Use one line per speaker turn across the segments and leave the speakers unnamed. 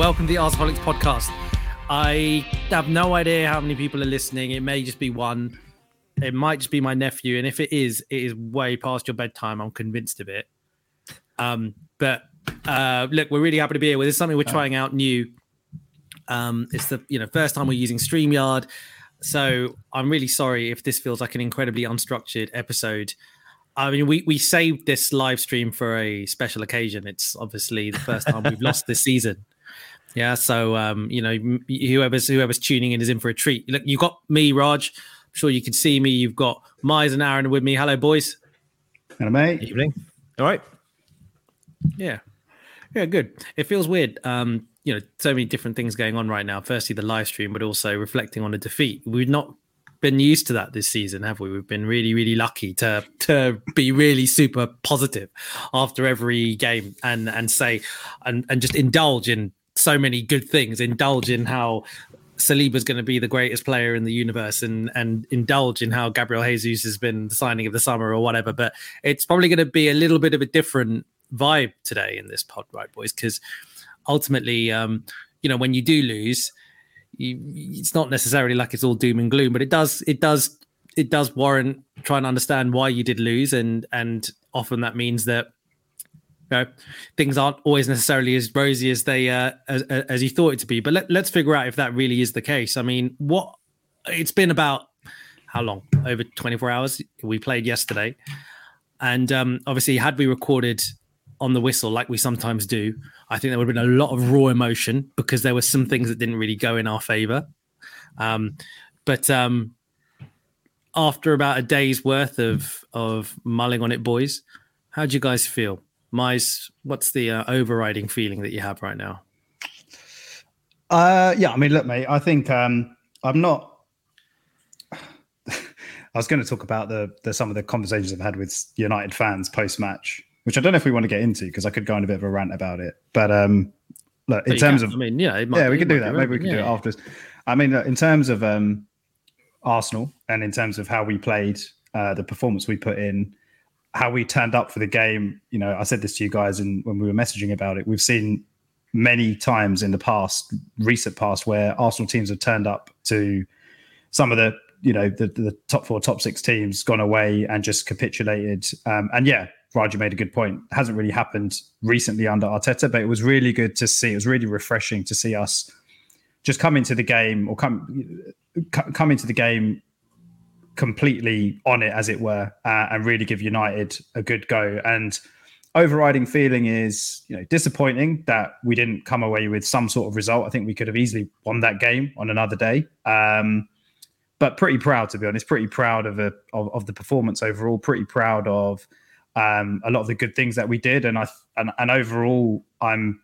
Welcome to the Arseholics podcast. I have no idea how many people are listening. It may just be one. It might just be my nephew, and if it is, it is way past your bedtime. I'm convinced of it. Um, but uh, look, we're really happy to be here. Well, is something we're trying out new. Um, it's the you know first time we're using Streamyard, so I'm really sorry if this feels like an incredibly unstructured episode. I mean, we we saved this live stream for a special occasion. It's obviously the first time we've lost this season. Yeah, so um, you know, whoever's whoever's tuning in is in for a treat. Look, you've got me, Raj. I'm sure you can see me. You've got Mize and Aaron with me. Hello, boys.
Hello, mate.
Evening. All right. Yeah. Yeah, good. It feels weird. Um, you know, so many different things going on right now. Firstly, the live stream, but also reflecting on a defeat. We've not been used to that this season, have we? We've been really, really lucky to to be really super positive after every game and and say and and just indulge in so many good things. Indulge in how Saliba's going to be the greatest player in the universe and and indulge in how Gabriel Jesus has been the signing of the summer or whatever. But it's probably going to be a little bit of a different vibe today in this pod, right, boys? Because ultimately, um, you know, when you do lose, you, it's not necessarily like it's all doom and gloom, but it does it does it does warrant trying to understand why you did lose, and and often that means that know, things aren't always necessarily as rosy as they uh, as, as you thought it to be. But let, let's figure out if that really is the case. I mean, what it's been about how long? Over 24 hours. We played yesterday, and um, obviously, had we recorded on the whistle like we sometimes do, I think there would have been a lot of raw emotion because there were some things that didn't really go in our favor. Um, but um, after about a day's worth of of mulling on it, boys, how do you guys feel? Mize, what's the uh, overriding feeling that you have right now?
Uh, yeah, I mean, look, mate, I think um, I'm not. I was going to talk about the, the some of the conversations I've had with United fans post match, which I don't know if we want to get into because I could go on a bit of a rant about it. But um, look, in terms
can.
of,
I mean, yeah,
yeah, we can do that. Maybe we can yeah. do it after. I mean, in terms of um, Arsenal and in terms of how we played, uh, the performance we put in, how we turned up for the game. You know, I said this to you guys and when we were messaging about it. We've seen many times in the past, recent past, where Arsenal teams have turned up to some of the you know the, the top four, top six teams, gone away and just capitulated. Um, and yeah, Raji made a good point. It hasn't really happened recently under Arteta, but it was really good to see. It was really refreshing to see us just come into the game or come come into the game completely on it, as it were, uh, and really give United a good go. And overriding feeling is, you know, disappointing that we didn't come away with some sort of result. I think we could have easily won that game on another day. Um, but pretty proud, to be honest. Pretty proud of, a, of, of the performance overall. Pretty proud of um, a lot of the good things that we did, and I and, and overall, I'm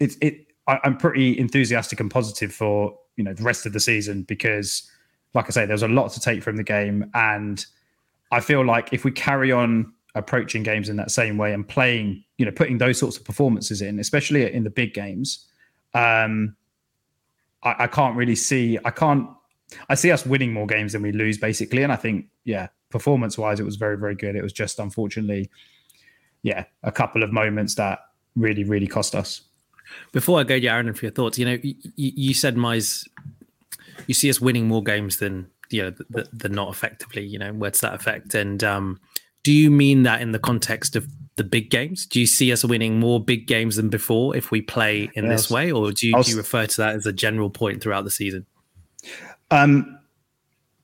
it's it. I, I'm pretty enthusiastic and positive for you know the rest of the season because like I say, there's a lot to take from the game. And I feel like if we carry on approaching games in that same way and playing, you know, putting those sorts of performances in, especially in the big games, um, I, I can't really see, I can't, I see us winning more games than we lose, basically. And I think, yeah, performance wise, it was very, very good. It was just unfortunately, yeah, a couple of moments that really, really cost us.
Before I go to Aaron for your thoughts, you know, you, you said Mize you see us winning more games than you know than, than not effectively. You know, where's that effect? And um, do you mean that in the context of the big games? Do you see us winning more big games than before if we play in yes. this way, or do you, was, do you refer to that as a general point throughout the season?
Um,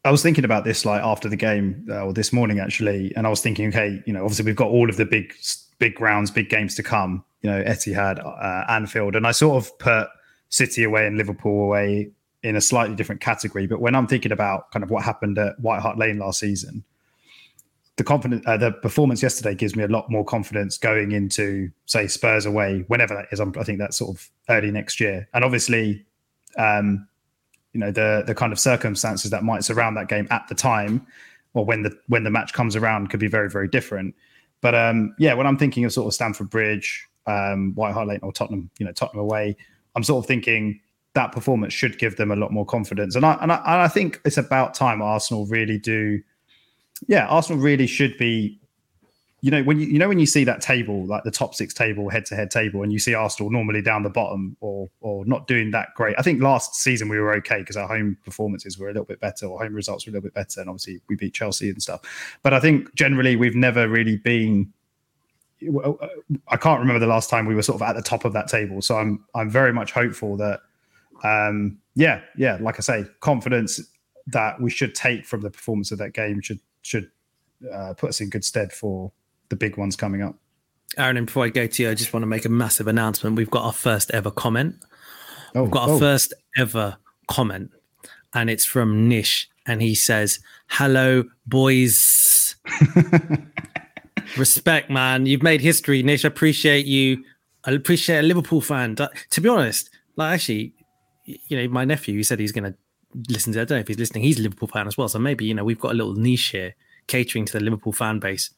I was thinking about this like after the game uh, or this morning actually, and I was thinking, okay, you know, obviously we've got all of the big big rounds, big games to come. You know, Etihad, uh, Anfield, and I sort of put City away and Liverpool away in a slightly different category. But when I'm thinking about kind of what happened at White Hart Lane last season, the confidence, uh, the performance yesterday gives me a lot more confidence going into, say, Spurs away, whenever that is. I'm, i think that's sort of early next year, and obviously, um, you know, the the kind of circumstances that might surround that game at the time, or when the when the match comes around, could be very very different. But um, yeah, when I'm thinking of sort of Stamford Bridge, um, White Hart Lane, or Tottenham, you know, Tottenham away, I'm sort of thinking that performance should give them a lot more confidence. And I and I, and I think it's about time Arsenal really do. Yeah, Arsenal really should be you know when you you know when you see that table like the top six table head to head table and you see Arsenal normally down the bottom or or not doing that great. I think last season we were okay because our home performances were a little bit better or home results were a little bit better and obviously we beat Chelsea and stuff. But I think generally we've never really been I can't remember the last time we were sort of at the top of that table. So I'm I'm very much hopeful that um yeah, yeah, like I say, confidence that we should take from the performance of that game should should uh, put us in good stead for the big ones coming up.
Aaron, and before I go to you, I just want to make a massive announcement. We've got our first ever comment.
Oh,
We've got our
oh.
first ever comment, and it's from Nish, and he says, "Hello, boys. Respect, man. You've made history, Nish. I appreciate you. I appreciate a Liverpool fan. To be honest, like actually, you know, my nephew, he said he's going to listen to. I don't know if he's listening. He's a Liverpool fan as well, so maybe you know we've got a little niche here, catering to the Liverpool fan base.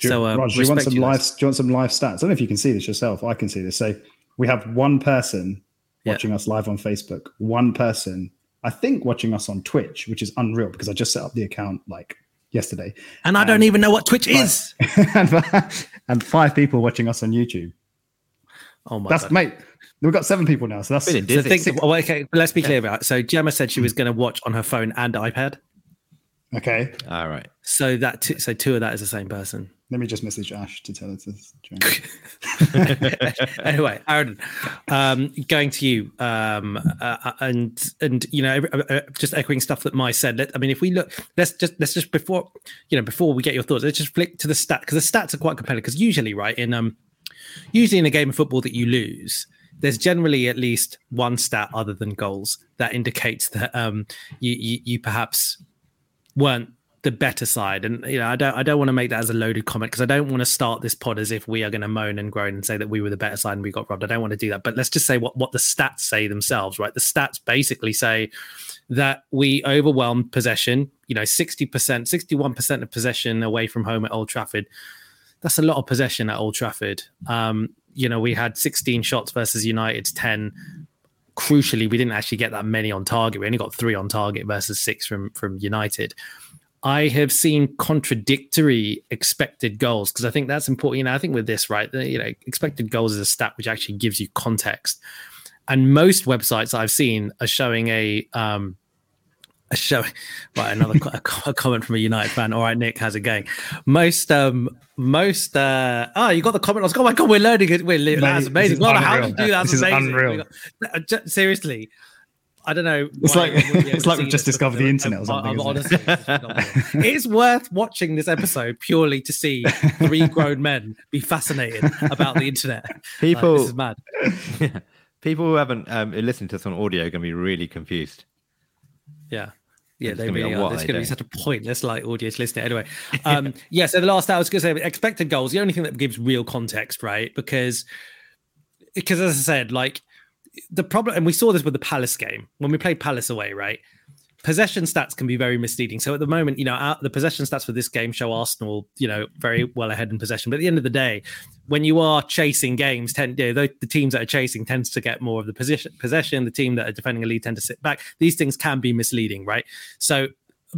You,
so, uh,
Raj, do you want some live? Do you want some live stats? I don't know if you can see this yourself. I can see this. So we have one person
Yeah.
watching us live on Facebook. One person, I think, watching us on Twitch, which is unreal because I just set up the account like yesterday,
And I don't
Um,
even know what Twitch is.
and five people watching us on YouTube.
Oh my
That's
god.
mate. We've got seven people now, so that's
Feeling
So
dizzy.
think, well, okay, let's be clear about it. So Gemma said she was going to watch on her phone and iPad.
okay.
All right.
So that t- so two of that is the same person.
Let me just message Ash to tell her to join.
anyway, Aaron, um, going to you, um, uh, and and you know, uh, uh, just echoing stuff that Mai said. Let, I mean, if we look, let's just let's just before you know before we get your thoughts, let's just flick to the stat because the stats are quite compelling. Because usually, right in um, usually in a game of football that you lose. There's generally at least one stat other than goals that indicates that um, you, you you perhaps weren't the better side. And you know, I don't I don't want to make that as a loaded comment because I don't want to start this pod as if we are going to moan and groan and say that we were the better side and we got robbed. I don't want to do that. But let's just say what what the stats say themselves, right? The stats basically say that we overwhelmed possession, you know, 60%, 61% of possession away from home at Old Trafford. That's a lot of possession at Old Trafford. Um, you know, we had 16 shots versus United's 10 crucially, we didn't actually get that many on target. We only got three on target versus six from from United. I have seen contradictory expected goals because I think that's important. You know, I think with this, right, you know, expected goals is a stat which actually gives you context. And most websites I've seen are showing a um a show right another a, a comment from a United fan. All right, Nick, how's it going? Most um most uh oh you got the comment. I was like, oh my god, we're learning it. We're le-
Mate,
that's amazing. Well, how did you do that?
This is
amazing. We
unreal.
got- uh, seriously. I don't know.
It's like-
I wouldn't be able
it's like we've just
this,
discovered the internet or something,
I'm- I'm
it?
honestly, it's worth watching this episode purely to see three grown men be fascinated about the internet. Like,
People,
this is mad. Yeah.
people who haven't um, listened to this on audio are going to be really confused.
Yeah. Yeah, they really are. It's going to be such a pointless like audience listening. Anyway, um, yeah. So the last I was going to say expected goals. The only thing that gives real context, right? Because because as I said, like the problem, and we saw this with the Palace game when we played Palace away, right? Possession stats can be very misleading. So at the moment, you know, our, the possession stats for this game show Arsenal, you know, very well ahead in possession. But at the end of the day, when you are chasing games, tend you know, the, the teams that are chasing tends to get more of the position possession. The team that are defending a lead tend to sit back. These things can be misleading, right? So,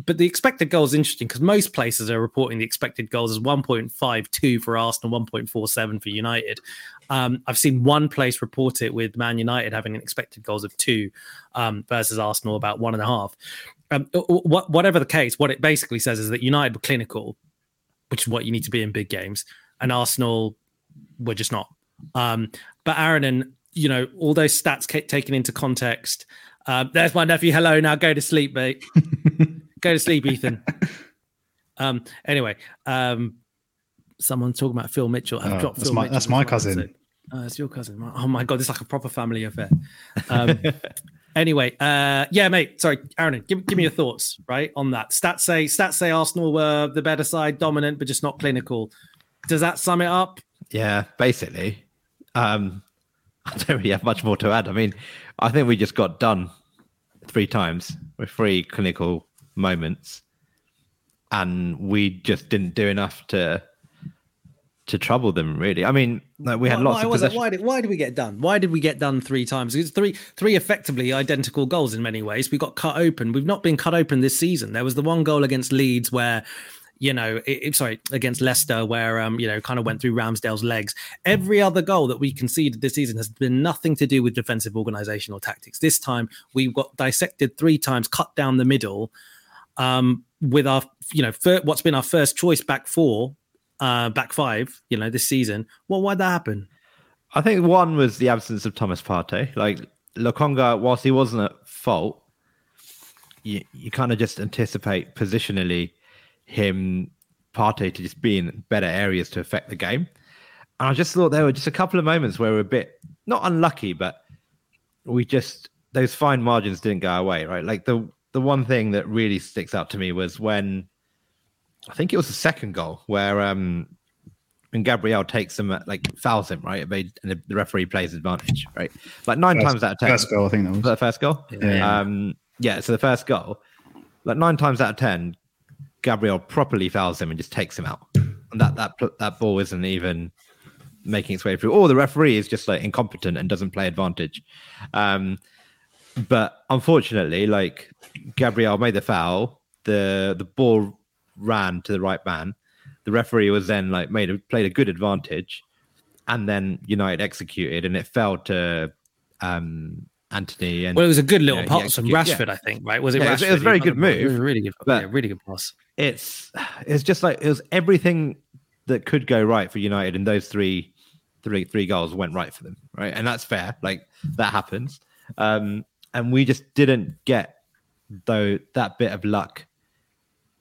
but the expected goal is interesting because most places are reporting the expected goals as 1.52 for Arsenal, 1.47 for United. Um, I've seen one place report it with Man United having an expected goals of two um, versus Arsenal about one and a half. Um, wh- whatever the case, what it basically says is that United were clinical, which is what you need to be in big games, and Arsenal were just not. Um, but Aaron and you know all those stats ca- taken into context. Um, there's my nephew. Hello, now go to sleep, mate. go to sleep, Ethan. Um, anyway, um, someone talking about Phil Mitchell. I've
Oh,
dropped
that's
Phil
my-
Mitchell
that's my cousin.
so- Oh, that's your cousin. Oh my god, it's like a proper family affair. Um, anyway, uh, yeah, mate. Sorry, Aaron, give, give me your thoughts, right, on that. Stats say stats say Arsenal were the better side, dominant, but just not clinical. Does that sum it up?
Yeah, basically. Um, I don't really have much more to add. I mean, I think we just got done three times with three clinical moments, and we just didn't do enough to to trouble them. Really, I mean, like, we had
why,
lots
why
of possession.
Why did why did we get done? Why did we get done three times? It's three three effectively identical goals in many ways. We got cut open. We've not been cut open this season. There was the one goal against Leeds where you know, it, it, sorry, against Leicester, where um, you know, kind of went through Ramsdale's legs. Every other goal that we conceded this season has been nothing to do with defensive organisation or tactics. This time we got dissected three times, cut down the middle, um, with our, you know, fir- what's been our first choice back four, uh, back five, you know, this season. Well, why'd that happen?
I think one was the absence of Thomas Partey. Like Lokonga, whilst he wasn't at fault, you, you kind of just anticipate positionally him Partey to just be in better areas to affect the game. And I just thought there were just a couple of moments where we are a bit not unlucky, but we just those fine margins didn't go away, right? Like the the one thing that really sticks out to me was when I think it was the second goal where um when Gabriel takes him like fouls him, right? And the referee plays advantage, right? Like nine
first,
times out of ten.
First goal, I think that was,
was that the first goal.
Yeah.
Um, yeah. So the first goal, like nine times out of ten, Gabriel properly fouls him and just takes him out. And that that that ball isn't even making its way through. Or the referee is just like incompetent and doesn't play advantage. Um, but unfortunately, like Gabriel made the foul, the the ball ran to the right man. The referee was then like made a, played a good advantage, and then United executed, and it fell to um, Antony. And
well, it was a good little you know, pass from Rashford, yeah. I think. Right? Was it?
Yeah,
Rashford?
It was, a very good move.
It was a really good, yeah, really good pass.
It's it's just like it was everything that could go right for United, and those three, three, three goals went right for them, right? And that's fair. Like that happens. Um, and we just didn't get though that bit of luck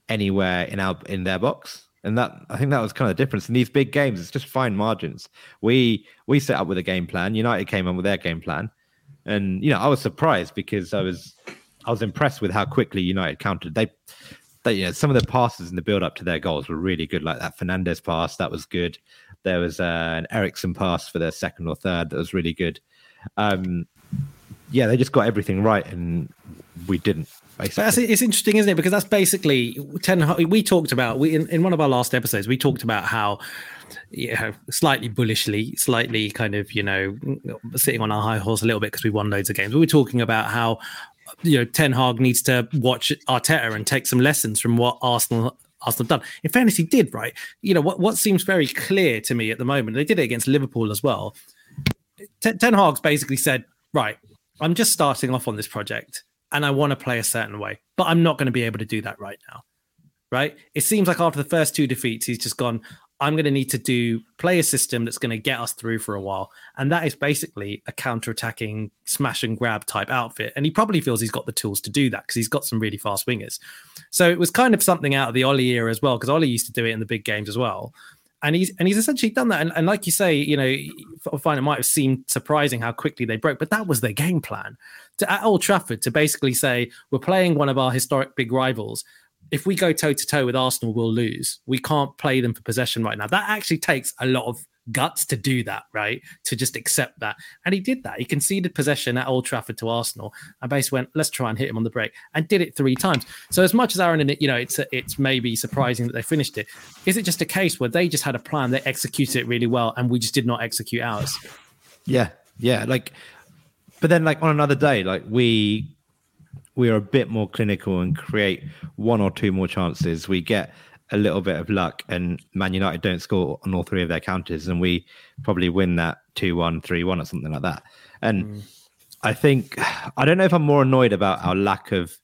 anywhere in our in their box. And that i think that was kind of the difference. In these big games it's just fine margins. We we set up with a game plan. United came on with their game plan. And you know i was surprised because i was i was impressed with how quickly united countered. They they you know some of the passes in the build up to their goals were really good like that Fernandes pass that was good. There was uh, an Eriksen pass for their second or third that was really good. Um yeah, they just got everything right, and we didn't. Basically.
it's interesting, isn't it? Because that's basically ten. We talked about we in, in one of our last episodes. We talked about how you know, slightly bullishly, slightly kind of, you know, sitting on our high horse a little bit because we won loads of games. We were talking about how, you know, Ten Hag needs to watch Arteta and take some lessons from what Arsenal Arsenal done. In fairness, he did right. You know what? What seems very clear to me at the moment. They did it against Liverpool as well. Ten Hag's basically said, right, I'm just starting off on this project and I want to play a certain way, but I'm not going to be able to do that right now. Right? It seems like after the first two defeats, he's just gone, I'm going to need to do play a system that's going to get us through for a while. And that is basically a counter-attacking smash and grab type outfit. And he probably feels he's got the tools to do that because he's got some really fast wingers. So it was kind of something out of the Ole era as well, because Ole used to do it in the big games as well and he's and he's essentially done that. And, and like you say, you know, I find it might have seemed surprising how quickly they broke, but that was their game plan to at Old Trafford to basically say we're playing one of our historic big rivals. If we go toe to toe with Arsenal, we'll lose. We can't play them for possession right now. That actually takes a lot of guts to do that, right? To just accept that. And he did that. He conceded possession at Old Trafford to Arsenal and basically went, let's try and hit him on the break and did it three times. So as much as Aaron and it, you know, it's it's maybe surprising that they finished it. Is it just a case where they just had a plan, they executed it really well, and we just did not execute ours?
Yeah. Yeah. Like but then like on another day, like we we are a bit more clinical and create one or two more chances. We get a little bit of luck and Man United don't score on all three of their counters and we probably win that 2-1, 3-1 or something like that. And mm. I think I don't know if I'm more annoyed about our lack of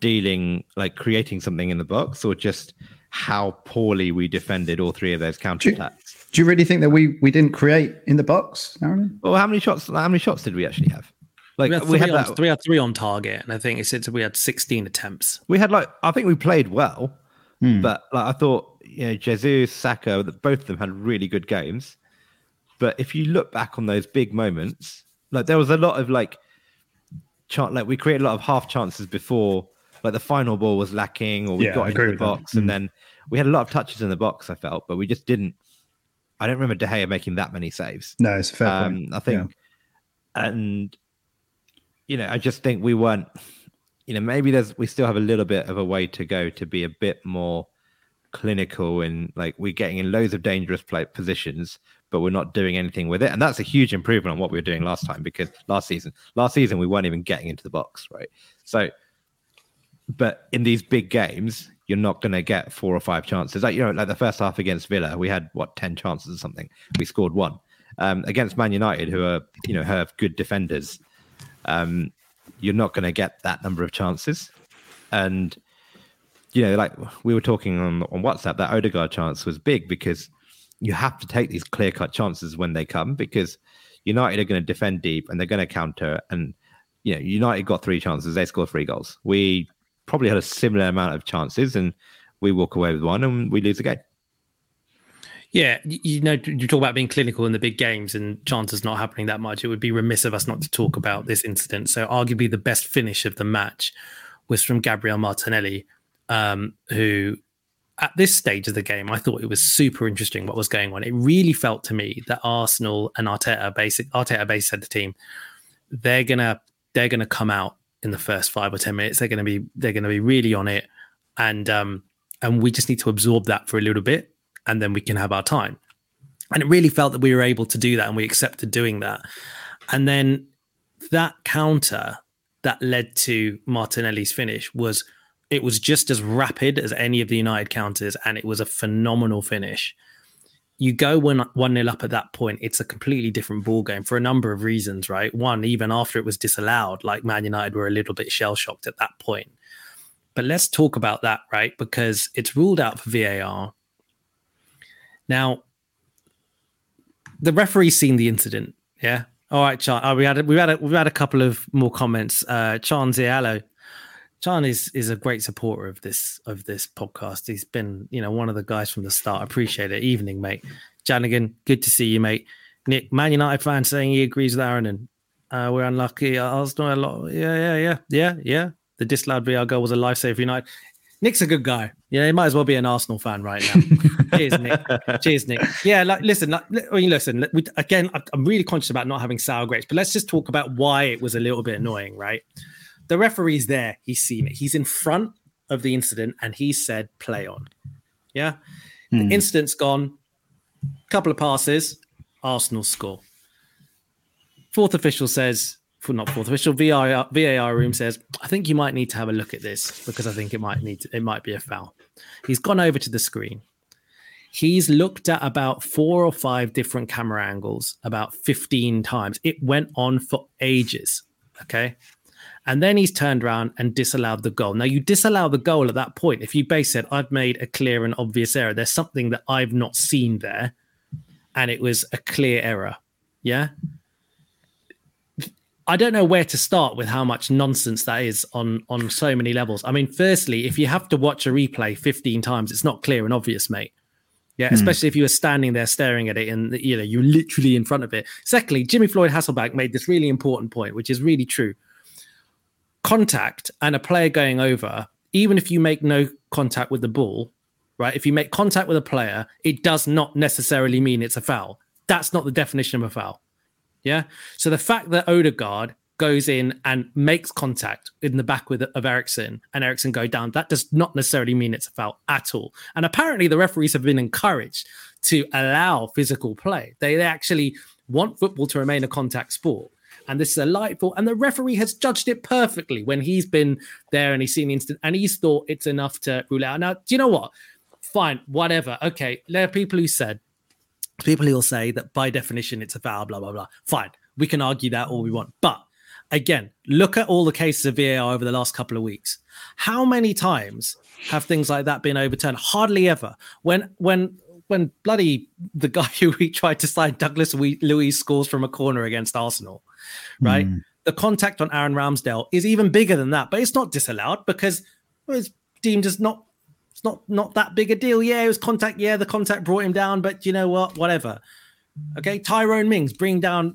dealing like creating something in the box or just how poorly we defended all three of those counter attacks.
Do you really think that we we didn't create in the box, Aaron?
Well, how many shots how many shots did we actually have?
Like we had, we had, on, that, we had three on target, and I think it said we had 16 attempts.
We had like I think we played well, Hmm. But like I thought, you know, Jesus, Saka, that both of them had really good games. But if you look back on those big moments, like there was a lot of like, chance, like we created a lot of half chances before, like the final ball was lacking, or we yeah, got into the box, and mm. then we had a lot of touches in the box. I felt, but we just didn't. I don't remember De Gea making that many saves.
No, it's fair. Um,
I think, yeah. and you know, I just think we weren't you know, maybe there's we still have a little bit of a way to go to be a bit more clinical and like we're getting in loads of dangerous play positions, but we're not doing anything with it. And that's a huge improvement on what we were doing last time because last season, last season we weren't even getting into the box, right? So, but in these big games, you're not going to get four or five chances. Like you know, like the first half against Villa, we had what ten chances or something. We scored one. Um, against Man United, who are you know have good defenders, um, you're not going to get that number of chances. And you know, like we were talking on on WhatsApp, that Odegaard chance was big because you have to take these clear cut chances when they come because United are going to defend deep and they're going to counter. And you know, United got three chances, they scored three goals. We probably had a similar amount of chances, and we walk away with one and we lose the game.
Yeah, you know, you talk about being clinical in the big games and chances not happening that much. It would be remiss of us not to talk about this incident. So, arguably, the best finish of the match was from Gabriel Martinelli, um, who at this stage of the game, I thought it was super interesting what was going on. It really felt to me that Arsenal and Arteta, basic Arteta, base said the team, they're gonna they're gonna come out in the first five or ten minutes. They're gonna be they're gonna be really on it, and um, and we just need to absorb that for a little bit and then we can have our time. And it really felt that we were able to do that and we accepted doing that. And then that counter that led to Martinelli's finish was it was just as rapid as any of the United counters and it was a phenomenal finish. You go one one nil up at that point, it's a completely different ball game for a number of reasons, right? One, even after it was disallowed, like Man United were a little bit shell shocked at that point. But let's talk about that, right? Because it's ruled out for VAR now, the referee's seen the incident. Yeah. All right, Chan. Oh, we had a, we had a, we've had a couple of more comments. Uh, Chan Zialo. Chan is is a great supporter of this of this podcast. He's been you know one of the guys from the start. Appreciate it. Evening, mate. Janigan, good to see you, mate. Nick, Man United fan, saying he agrees with Aaron and uh, we're unlucky. Arsenal a lot. Yeah, yeah, yeah, yeah, yeah. The disallowed VR goal was a lifesaver United. Nick's a good guy. Yeah, he might as well be an Arsenal fan right now. Cheers, Nick. Cheers, Nick. Yeah, like listen, like, I mean, listen. We, again, I'm really conscious about not having sour grapes, but let's just talk about why it was a little bit annoying, right? The referee's there. He's seen it. He's in front of the incident, and he said, "Play on." Yeah, hmm. the incident's gone. Couple of passes. Arsenal score. Fourth official says for not fourth official VAR, VAR room says, I think you might need to have a look at this because I think it might need to, it might be a foul. He's gone over to the screen. He's looked at about four or five different camera angles about 15 times. It went on for ages. Okay. And then he's turned around and disallowed the goal. Now, you disallow the goal at that point. If you base it, I've made a clear and obvious error. There's something that I've not seen there, and it was a clear error. Yeah. I don't know where to start with how much nonsense that is on on so many levels. I mean, firstly, if you have to watch a replay 15 times, it's not clear and obvious, mate. Yeah, hmm. especially if you were standing there staring at it and you know you're literally in front of it. Secondly, Jimmy Floyd Hasselbaink made this really important point, which is really true. Contact and a player going over, even if you make no contact with the ball, right? If you make contact with a player, it does not necessarily mean it's a foul. That's not the definition of a foul. Yeah. So the fact that Odegaard goes in and makes contact in the back with of Eriksen and Eriksen go down, that does not necessarily mean it's a foul at all. And apparently the referees have been encouraged to allow physical play. They, they actually want football to remain a contact sport. And this is a light ball. And the referee has judged it perfectly when he's been there and he's seen the instant and he's thought it's enough to rule out. Now, do you know what? Fine, whatever. Okay. There are people who said people who will say that by definition it's a foul, blah, blah, blah. Fine. We can argue that all we want. But again, look at all the cases of VAR over the last couple of weeks. How many times have things like that been overturned? Hardly ever. When when when bloody the guy who we tried to sign Douglas Luiz scores from a corner against Arsenal, right? Mm. The contact on Aaron Ramsdale is even bigger than that, but it's not disallowed because it's deemed as not it's not not that big a deal. Yeah, it was contact. Yeah, the contact brought him down, but you know what? Whatever. Okay, Tyrone Mings bring down,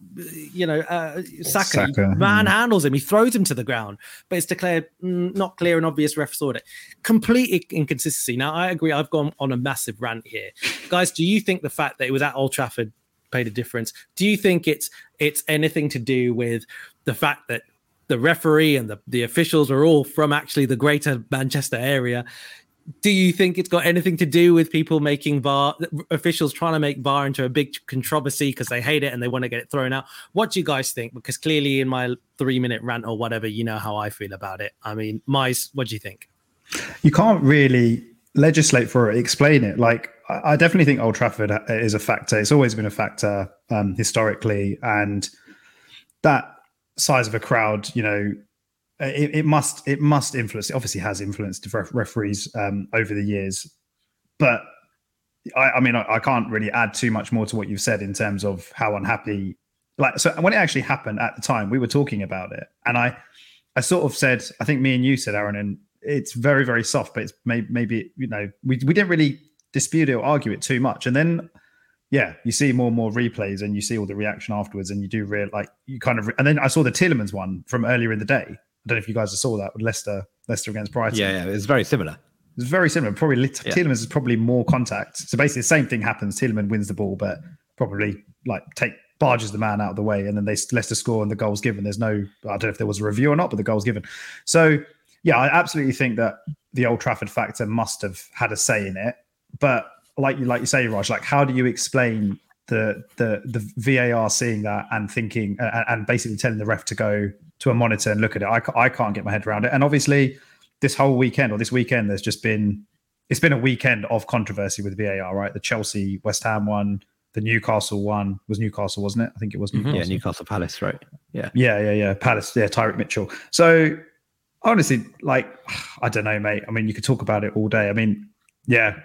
you know, uh, Saka, Saka. manhandles him. He throws him to the ground, but it's declared mm, not clear and obvious ref saw it. Complete inconsistency. Now, I agree. I've gone on a massive rant here, guys. Do you think the fact that it was at Old Trafford made a difference? Do you think it's it's anything to do with the fact that the referee and the, the officials are all from actually the greater Manchester area? Do you think it's got anything to do with people making VAR officials trying to make VAR into a big controversy because they hate it and they want to get it thrown out? What do you guys think? Because clearly, in my three minute rant or whatever, you know how I feel about it. I mean, Mice, what do you think?
You can't really legislate for it, explain it. Like I definitely think Old Trafford is a factor. It's always been a factor um, historically, and that size of a crowd, you know, it, it must it must influence. It obviously has influenced referees um, over the years, but I, I mean, I, I, can't really add too much more to what you've said in terms of how unhappy. Like, so when it actually happened at the time, we were talking about it, and I, I sort of said, I think me and you said, Aaron, and it's very, very soft, but it's maybe, maybe you know, we we didn't really dispute it or argue it too much, and then. Yeah, you see more and more replays, and you see all the reaction afterwards, and you do real like you kind of. And then I saw the Tielemans one from earlier in the day. I don't know if you guys saw that with Leicester, Leicester against Brighton.
Yeah, yeah, it's very similar.
It's very similar. Probably yeah. Tielemans is probably more contact. So basically, the same thing happens. Tielemans wins the ball, but probably like take barges the man out of the way, and then they Leicester score and the goal's given. There's no, I don't know if there was a review or not, but the goal's given. So yeah, I absolutely think that the Old Trafford factor must have had a say in it. But like you like you say, Raj, like how do you explain the the the VAR seeing that and thinking uh, and basically telling the ref to go to a monitor and look at it? I, I can't get my head around it. And obviously this whole weekend or this weekend, there's just been it's been a weekend of controversy with VAR, right? The Chelsea West Ham one, the Newcastle one was Newcastle, wasn't it? I think it was
Newcastle. Yeah, Newcastle Palace, right? Yeah,
yeah, yeah, yeah. Palace, yeah, Tyrick Mitchell. So honestly, like I don't know, mate. I mean, you could talk about it all day. I mean, yeah,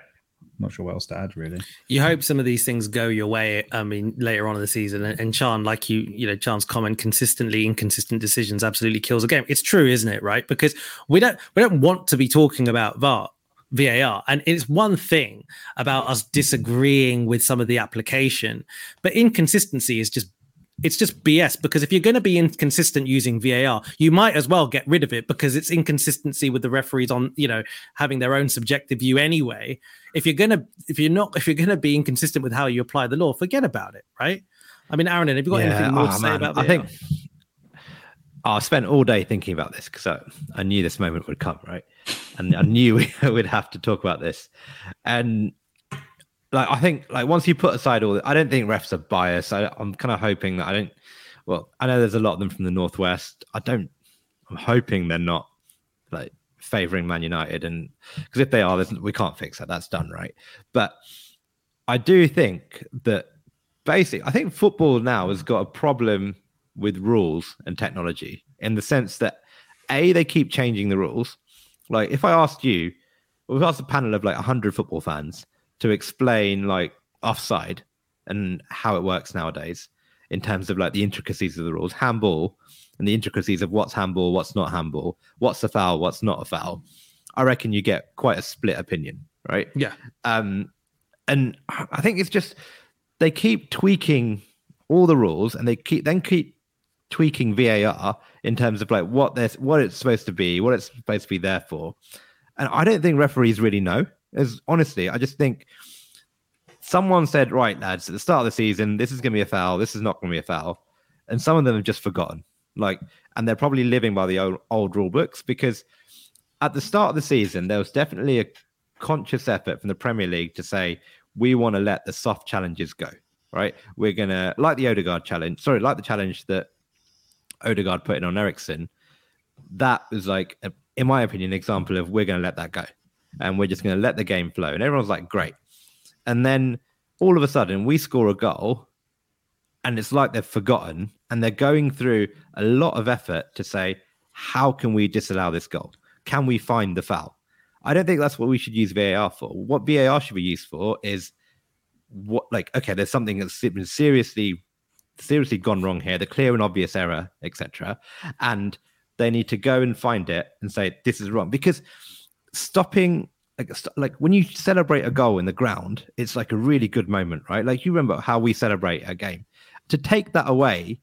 not sure what else to add really.
You hope some of these things go your way. I mean, later on in the season, and, and Chan, like you, you know, Chan's comment, consistently inconsistent decisions absolutely kills a game. It's true, isn't it? Right? Because we don't we don't want to be talking about VAR. VAR. And it's one thing about us disagreeing with some of the application, but inconsistency is just it's just BS because if you're going to be inconsistent using VAR, you might as well get rid of it because it's inconsistency with the referees on, you know, having their own subjective view anyway. If you're going to, if you're not, if you're going to be inconsistent with how you apply the law, forget about it, right? I mean, Aaron, have you got yeah, anything more oh, to say man. about VAR? I think
oh, I spent all day thinking about this because I, I knew this moment would come, right? And I knew we would have to talk about this. And like I think like once you put aside all, the, I don't think refs are biased. I, I'm kind of hoping that I don't. Well, I know there's a lot of them from the northwest. I don't. I'm hoping they're not like favoring Man United, and because if they are, there's, we can't fix that. That's done, right? But I do think that basically, I think football now has got a problem with rules and technology in the sense that a they keep changing the rules. Like if I asked you, we've asked a panel of like 100 football fans to explain like offside and how it works nowadays in terms of like the intricacies of the rules, handball and the intricacies of what's handball, what's not handball, what's a foul, what's not a foul. I reckon you get quite a split opinion, right?
Yeah.
Um, and I think it's just they keep tweaking all the rules and they keep then keep tweaking VAR in terms of like what this what it's supposed to be, what it's supposed to be there for. And I don't think referees really know. As honestly, I just think someone said, right, lads, at the start of the season, this is going to be a foul. This is not going to be a foul. And some of them have just forgotten. Like, and they're probably living by the old, old rule books because at the start of the season, there was definitely a conscious effort from the Premier League to say, we want to let the soft challenges go, right? We're going to, like the Odegaard challenge, sorry, like the challenge that Odegaard put in on Eriksen. That was like, in my opinion, an example of we're going to let that go and we're just going to let the game flow. And everyone's like, great. And then all of a sudden, we score a goal, and it's like they've forgotten, and they're going through a lot of effort to say, how can we disallow this goal? Can we find the foul? I don't think that's what we should use VAR for. What VAR should be used for is what, like, okay, there's something that's been seriously, seriously gone wrong here, the clear and obvious error, etc. And they need to go and find it and say this is wrong because stopping like like when you celebrate a goal in the ground, it's like a really good moment, right? Like you remember how we celebrate a game. To take that away,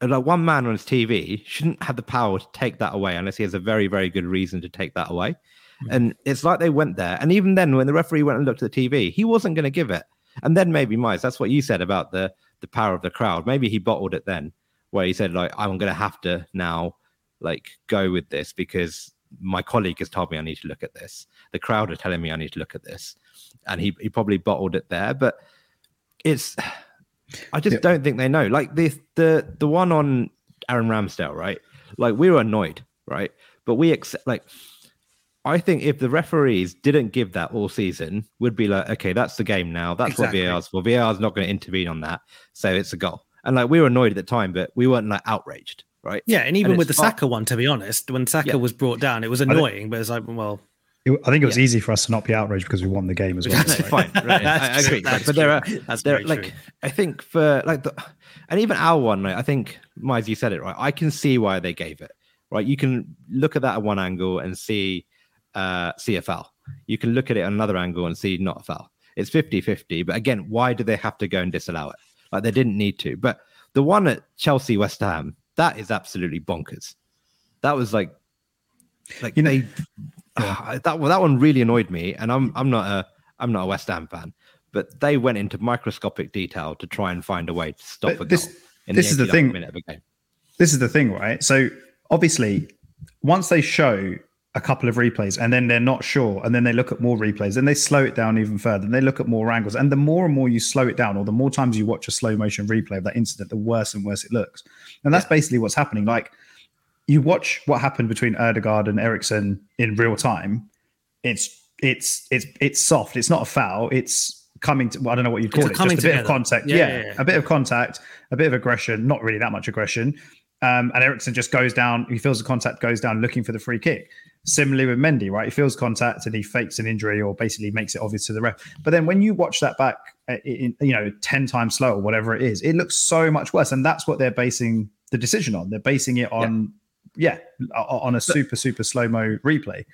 like one man on his TV shouldn't have the power to take that away unless he has a very very good reason to take that away. Mm-hmm. And it's like they went there, and even then, when the referee went and looked at the TV, he wasn't going to give it. And then maybe Miles, that's what you said about the the power of the crowd. Maybe he bottled it then, where he said like, "I'm going to have to now." like go with this because my colleague has told me I need to look at this. The crowd are telling me I need to look at this, and he he probably bottled it there. But it's I just yeah. don't think they know. Like the the the one on Aaron Ramsdale, right? Like we were annoyed, right? But we accept like I think if the referees didn't give that all season, would be like, okay, that's the game now. That's exactly. what VAR's for. VAR's not going to intervene on that, so it's a goal. And like we were annoyed at the time, but we weren't like outraged, right?
Yeah, and even and with the far- Saka one, to be honest, when Saka yeah. was brought down, it was annoying, but it's like, well,
I think it was yeah. easy for us to not be outraged because we won the game as well.
That's right? fine. Right. I, I, agree. but there are, That's there, like, true. I think for like the, and even our one, like, I think, Miles, you said it right. I can see why they gave it. Right, you can look at that at one angle and see uh, CFL. You can look at it on another angle and see not a foul. It's 50 50. But again, why do they have to go and disallow it? Like they didn't need to. But the one at Chelsea West Ham, that is absolutely bonkers. That was like, like you know, they, uh, that that one really annoyed me. And I'm I'm not a I'm not a West Ham fan, but they went into microscopic detail to try and find a way to stop but a
this,
goal.
this the is the thing. This is the thing, right? So obviously, once they show a couple of replays and then they're not sure and then they look at more replays and they slow it down even further and they look at more angles and the more and more you slow it down or the more times you watch a slow motion replay of that incident the worse and worse it looks and that's yeah. basically what's happening. Like you watch what happened between Ødegaard and Eriksen in real time. It's it's it's it's soft. It's not a foul. It's coming to well, I don't know what you'd call it's it just a bit of contact. Yeah, yeah, yeah, a bit of contact a bit of aggression not really that much aggression. Um, and Eriksen just goes down he feels the contact goes down looking for the free kick. Similarly with Mendy, right? He feels contact and he fakes an injury or basically makes it obvious to the ref. But then when you watch that back, uh, in, you know, 10 times slow or whatever it is, it looks so much worse. And that's what they're basing the decision on. They're basing it on, yeah, yeah on a super, super slow mo replay.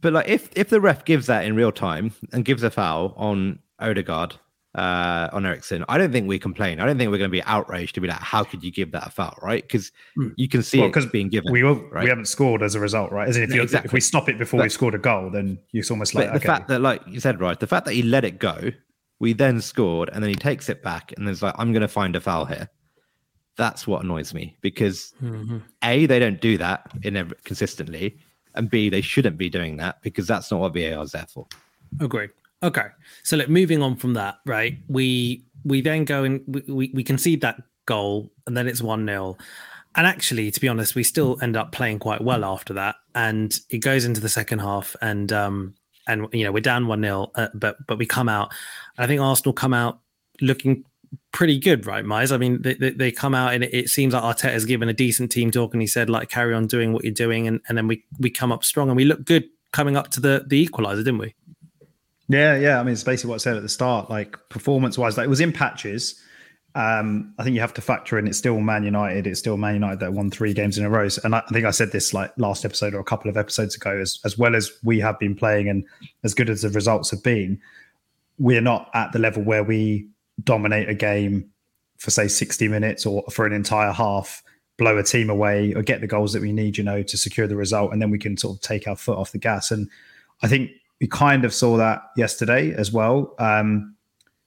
But like if if the ref gives that in real time and gives a foul on Ødegaard uh, on Eriksen, I don't think we complain. I don't think we're going to be outraged to be like, how could you give that a foul, right? Because hmm. you can see well, it being given.
We will, right? we haven't scored as a result, right? As in, if, you, exactly. if we stop it before but, we've scored a goal, then it's almost like
the okay. fact that, like you said, right, the fact that he let it go, we then scored, and then he takes it back, and there's like, I'm going to find a foul here. That's what annoys me because mm-hmm. a they don't do that in every, consistently, and b they shouldn't be doing that because that's not what VAR is there for.
Agree. Okay. So look, moving on from that, right? We we then go and we, we, we concede that goal and then it's 1-0. And actually, to be honest, we still end up playing quite well after that. And it goes into the second half and um and you know, we're down 1-0, uh, but but we come out. I think Arsenal come out looking pretty good, right, Mize? I mean, they, they, they come out and it, it, seems like Arteta has given a decent team talk, and he said like carry on doing what you're doing, and, and then we we come up strong and we look good coming up to the the equaliser, didn't we?
Yeah, yeah. I mean, it's basically what I said at the start. Like performance wise, like it was in patches. Um, I think you have to factor in it's still Man United. It's still Man United that won three games in a row. And I, I think I said this like last episode or a couple of episodes ago. As as well as we have been playing, and as good as the results have been, we're not at the level where we dominate a game for say 60 minutes or for an entire half blow a team away or get the goals that we need, you know, to secure the result, and then we can sort of take our foot off the gas. And I think we kind of saw that yesterday as well. Um,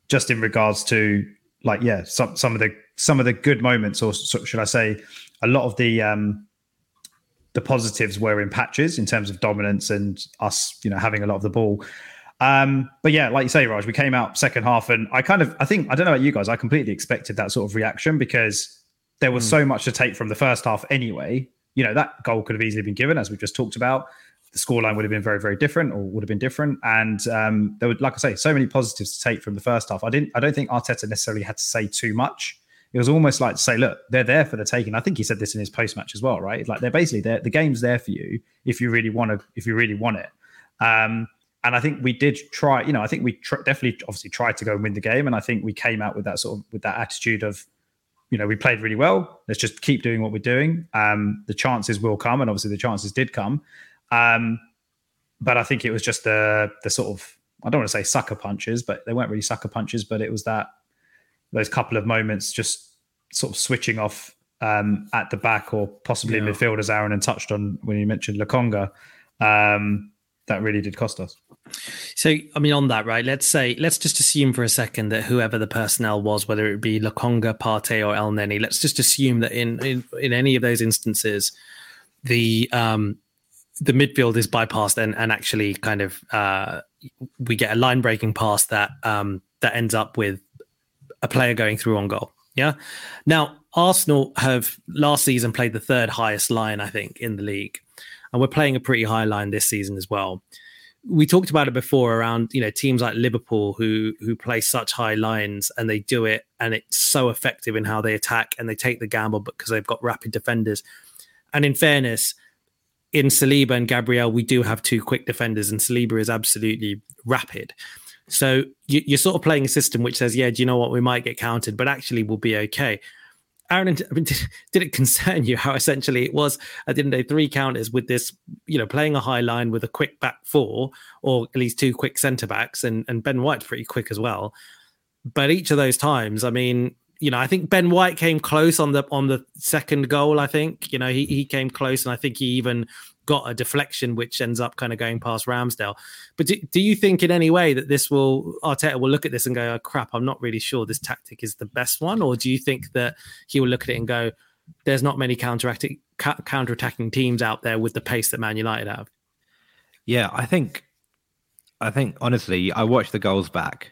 just in regards to like yeah, some some of the some of the good moments, or should I say, a lot of the um, the positives were in patches in terms of dominance and us, you know, having a lot of the ball. Um, but yeah, like you say, Raj, we came out second half, and I kind of, I think, I don't know about you guys, I completely expected that sort of reaction because there was mm. so much to take from the first half anyway. You know, that goal could have easily been given, as we just talked about the scoreline would have been very, very different, or would have been different. And um, there would, like I say, so many positives to take from the first half. I didn't, I don't think Arteta necessarily had to say too much. It was almost like to say, look, they're there for the taking. I think he said this in his post match as well, right? Like they're basically there. The game's there for you if you really want to, if you really want it. Um, and I think we did try. You know, I think we tr- definitely, obviously, tried to go and win the game. And I think we came out with that sort of with that attitude of, you know, we played really well. Let's just keep doing what we're doing. Um, the chances will come, and obviously the chances did come. Um, but I think it was just the the sort of I don't want to say sucker punches, but they weren't really sucker punches, but it was that those couple of moments just sort of switching off um, at the back or possibly yeah. midfield, as Aaron and touched on when you mentioned Lokonga. Um, that really did cost us.
So, I mean, on that, right? Let's say, let's just assume for a second that whoever the personnel was, whether it be Lokonga, Partey, or Elneny, let's just assume that in in, in any of those instances, the um, the midfield is bypassed and, and actually kind of uh, we get a line breaking pass that um, that ends up with a player going through on goal. Yeah. Now Arsenal have last season played the third highest line, I think, in the league. And we're playing a pretty high line this season as well. We talked about it before around you know teams like Liverpool who who play such high lines and they do it and it's so effective in how they attack and they take the gamble because they've got rapid defenders. And in fairness, in Saliba and Gabriel, we do have two quick defenders, and Saliba is absolutely rapid. So you, are sort of playing a system which says, yeah, do you know what? We might get counted, but actually we'll be okay. Aaron, I mean, did, did, it concern you how essentially it was at the end of day three counters with this, you know, playing a high line with a quick back four or at least two quick centre backs, and and Ben White's pretty quick as well. But each of those times, I mean, you know, I think Ben White came close on the on the second goal. I think you know he he came close, and I think he even got a deflection which ends up kind of going past Ramsdale. But do, do you think in any way that this will Arteta will look at this and go, "Oh crap, I'm not really sure this tactic is the best one," or do you think that he will look at it and go, "There's not many counter-attacking, counter-attacking teams out there with the pace that Man United have"?
Yeah, I think, I think honestly, I watched the goals back,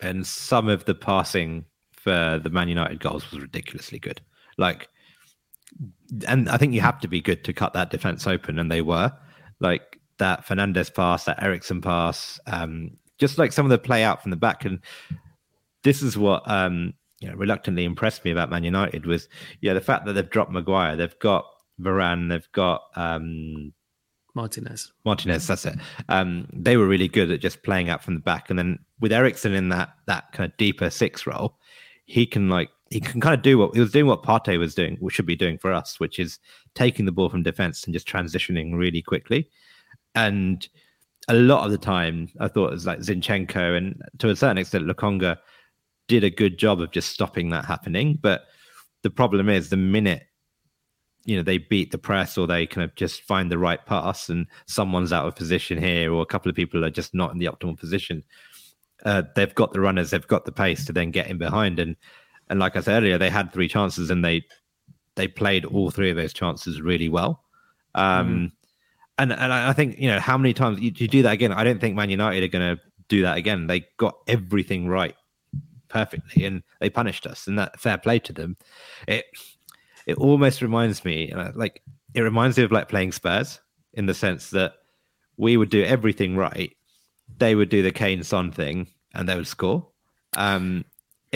and some of the passing for the Man United goals was ridiculously good. Like, and I think you have to be good to cut that defense open, and they were. Like that Fernandes pass, that Eriksen pass, um, just like some of the play out from the back. And this is what um, you know reluctantly impressed me about Man United was yeah the fact that they've dropped Maguire, they've got Varane, they've got um,
Martinez.
Martinez, that's it. Um, they were really good at just playing out from the back, and then with Eriksen in that that kind of deeper six role, he can like he can kind of do what he was doing what Partey was doing, which should be doing for us, which is taking the ball from defense and just transitioning really quickly. And a lot of the time, I thought it was like Zinchenko and to a certain extent Lokonga did a good job of just stopping that happening. But the problem is the minute you know they beat the press or they kind of just find the right pass and someone's out of position here or a couple of people are just not in the optimal position uh, they've got the runners, they've got the pace to then get in behind. And and like I said earlier, they had three chances and they they played all three of those chances really well. Um, mm. And and I think you know how many times you, you do that again. I don't think Man United are going to do that again. They got everything right perfectly, and they punished us. And that fair play to them. It it almost reminds me like it reminds me of like playing Spurs in the sense that we would do everything right they would do the Kane Son thing and they would score. Um,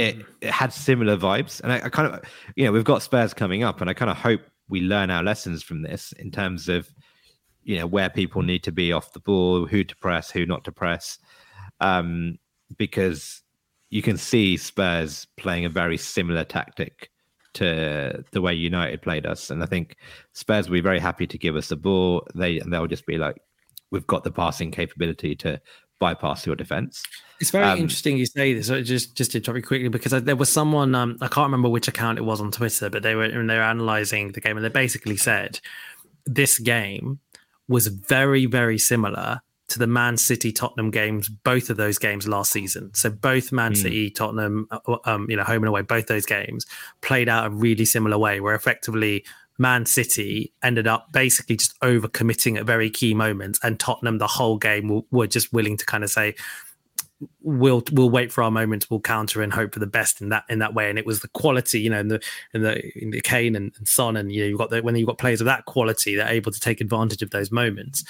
it, hmm. it had similar vibes, and I, I, kind of, you know, we've got Spurs coming up, and I kind of hope we learn our lessons from this in terms of, you know, where people need to be off the ball, who to press, who not to press, um, because you can see Spurs playing a very similar tactic to the way United played us, and I think Spurs will be very happy to give us the ball. They and they'll just be like, we've got the passing capability to bypass your defense.
It's very um, interesting you say this. Just just to drop you quickly because there was someone um, I can't remember which account it was on Twitter, but they were and they were analyzing the game and they basically said this game was very very similar to the Man City Tottenham games, both of those games last season. So both Man mm. City Tottenham, uh, um, you know, home and away, both those games played out a really similar way, where effectively Man City ended up basically just over committing at very key moments, and Tottenham the whole game were just willing to kind of say, "We'll we'll wait for our moments, we'll counter and hope for the best in that in that way." And it was the quality, you know, in the in the in the Kane and, and Son, and you know, you've got the, when you've got players of that quality, they're able to take advantage of those moments.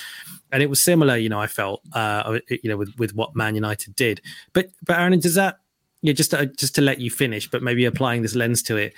And it was similar, you know, I felt, uh, you know, with with what Man United did. But but Aaron, does that, yeah, just to, just to let you finish, but maybe applying this lens to it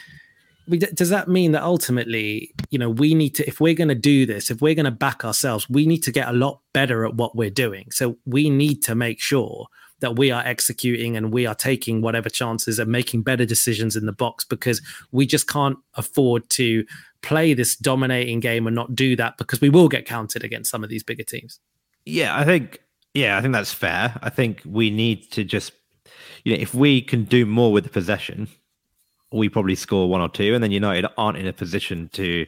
does that mean that ultimately you know we need to if we're going to do this if we're going to back ourselves we need to get a lot better at what we're doing. So we need to make sure that we are executing and we are taking whatever chances and making better decisions in the box because we just can't afford to play this dominating game and not do that because we will get counted against some of these bigger teams.
Yeah i think yeah i think that's fair. I think we need to just you know if we can do more with the possession we probably score one or two, and then United aren't in a position to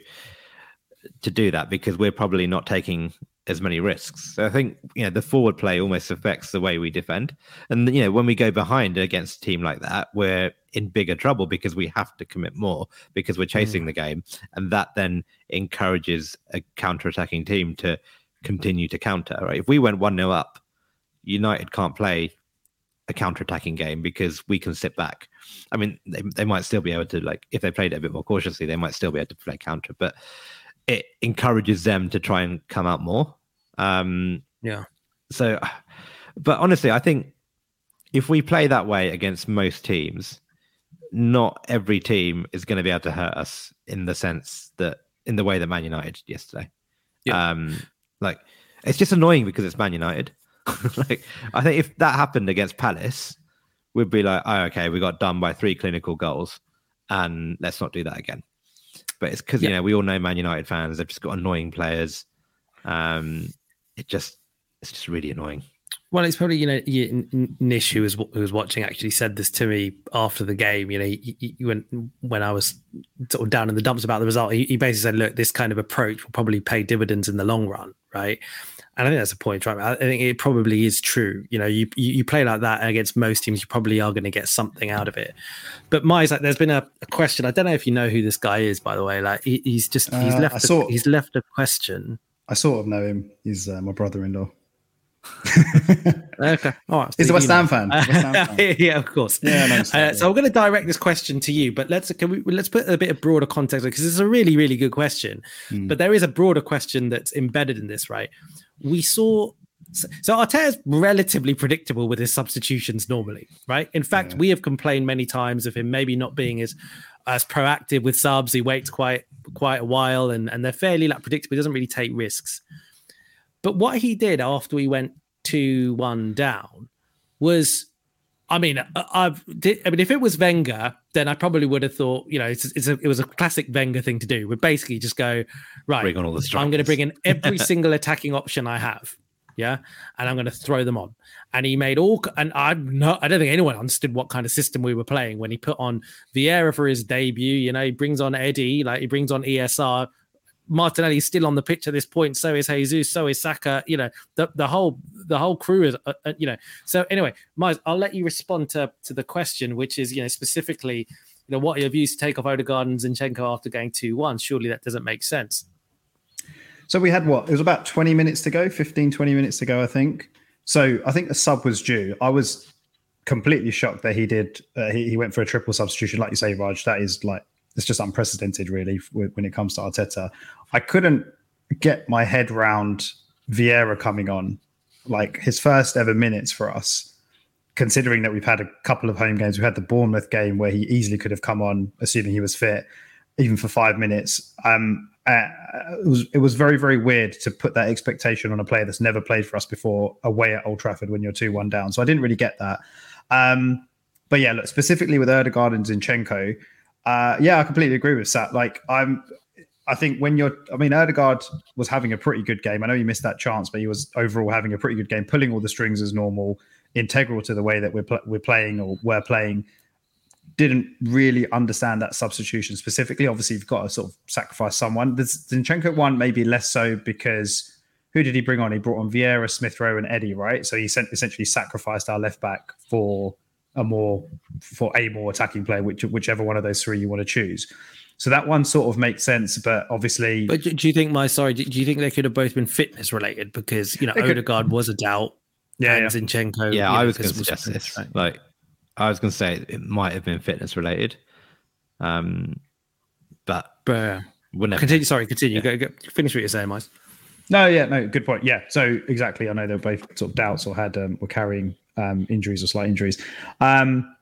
to do that because we're probably not taking as many risks. So I think you know the forward play almost affects the way we defend, and you know when we go behind against a team like that, we're in bigger trouble because we have to commit more because we're chasing mm. the game, and that then encourages a counter-attacking team to continue to counter. Right? If we went one 0 up, United can't play a counter-attacking game because we can sit back. I mean, they, they might still be able to like if they played it a bit more cautiously, they might still be able to play counter. But it encourages them to try and come out more. Um,
yeah.
So, but honestly, I think if we play that way against most teams, not every team is going to be able to hurt us in the sense that in the way that Man United did yesterday. Yeah. Um, like it's just annoying because it's Man United. like I think if that happened against Palace, we'd be like, oh, okay, we got done by three clinical goals, and let's not do that again. But it's because yeah. you know we all know Man United fans; they've just got annoying players. Um, it just it's just really annoying.
Well, it's probably you know Nish who was who was watching actually said this to me after the game. You know, he, he, when when I was sort of down in the dumps about the result, he, he basically said, "Look, this kind of approach will probably pay dividends in the long run, right?" And I think that's a point, right? I think it probably is true. You know, you you play like that against most teams, you probably are going to get something out of it. But Mize, like, there's been a, a, question. I don't know if you know who this guy is, by the way. Like, he, he's just he's uh, left. A, he's left a question.
I sort of know him. He's uh, my brother-in-law.
okay. All right.
He's a West Ham fan. West Ham
fan. yeah, of course. Yeah, no, uh, so I'm going to direct this question to you, but let's can we let's put a bit of broader context because it's a really really good question. Mm. But there is a broader question that's embedded in this, right? We saw so Arteta is relatively predictable with his substitutions normally, right? In fact, yeah. we have complained many times of him maybe not being as as proactive with subs. He waits quite quite a while, and and they're fairly like predictable. He doesn't really take risks. But what he did after we went two one down was, I mean, I've I mean, if it was Wenger, then I probably would have thought, you know, it's, it's a, it was a classic Wenger thing to do. Would basically just go right.
Bring on all the
I'm going to bring in every single attacking option I have yeah, and I'm going to throw them on. And he made all, and I'm not, I don't think anyone understood what kind of system we were playing when he put on Vieira for his debut. You know, he brings on Eddie, like he brings on ESR, Martinelli's still on the pitch at this point. So is Jesus. So is Saka. You know, the, the whole the whole crew is. Uh, uh, you know. So anyway, Miles, I'll let you respond to to the question, which is you know specifically, you know, what are your views to take off Odegaard and Zinchenko after going two one? Surely that doesn't make sense.
So we had what? It was about 20 minutes to go, 15, 20 minutes to go, I think. So I think the sub was due. I was completely shocked that he did. Uh, he, he went for a triple substitution, like you say, Raj. That is like it's just unprecedented, really, when it comes to Arteta. I couldn't get my head round Vieira coming on, like his first ever minutes for us. Considering that we've had a couple of home games, we had the Bournemouth game where he easily could have come on, assuming he was fit, even for five minutes. Um, uh, it was it was very very weird to put that expectation on a player that's never played for us before away at Old Trafford when you're two one down. So I didn't really get that. Um, but yeah, look specifically with Odegaard and Zinchenko, uh, yeah, I completely agree with Sat. Like I'm, I think when you're, I mean, Odegaard was having a pretty good game. I know he missed that chance, but he was overall having a pretty good game, pulling all the strings as normal, integral to the way that we're pl- we're playing or we're playing. Didn't really understand that substitution specifically. Obviously, you've got to sort of sacrifice someone. The Zinchenko one maybe less so because who did he bring on? He brought on Vieira, Smith Rowe, and Eddie, right? So he sent, essentially sacrificed our left back for a more for a more attacking player, which whichever one of those three you want to choose. So that one sort of makes sense, but obviously.
But do you think my sorry? Do you think they could have both been fitness related? Because you know Odegaard was a doubt.
Yeah,
and yeah. Zinchenko.
Yeah, I was going to suggest this. Right? Like, I was going to say it might have been fitness related. Um, but
but continue. Sorry, continue. Yeah. Go, go, finish what you're saying, Miles.
No, yeah, no, good point. Yeah, so exactly. I know they were both sort of doubts or had um, were carrying um, injuries or slight injuries. Um,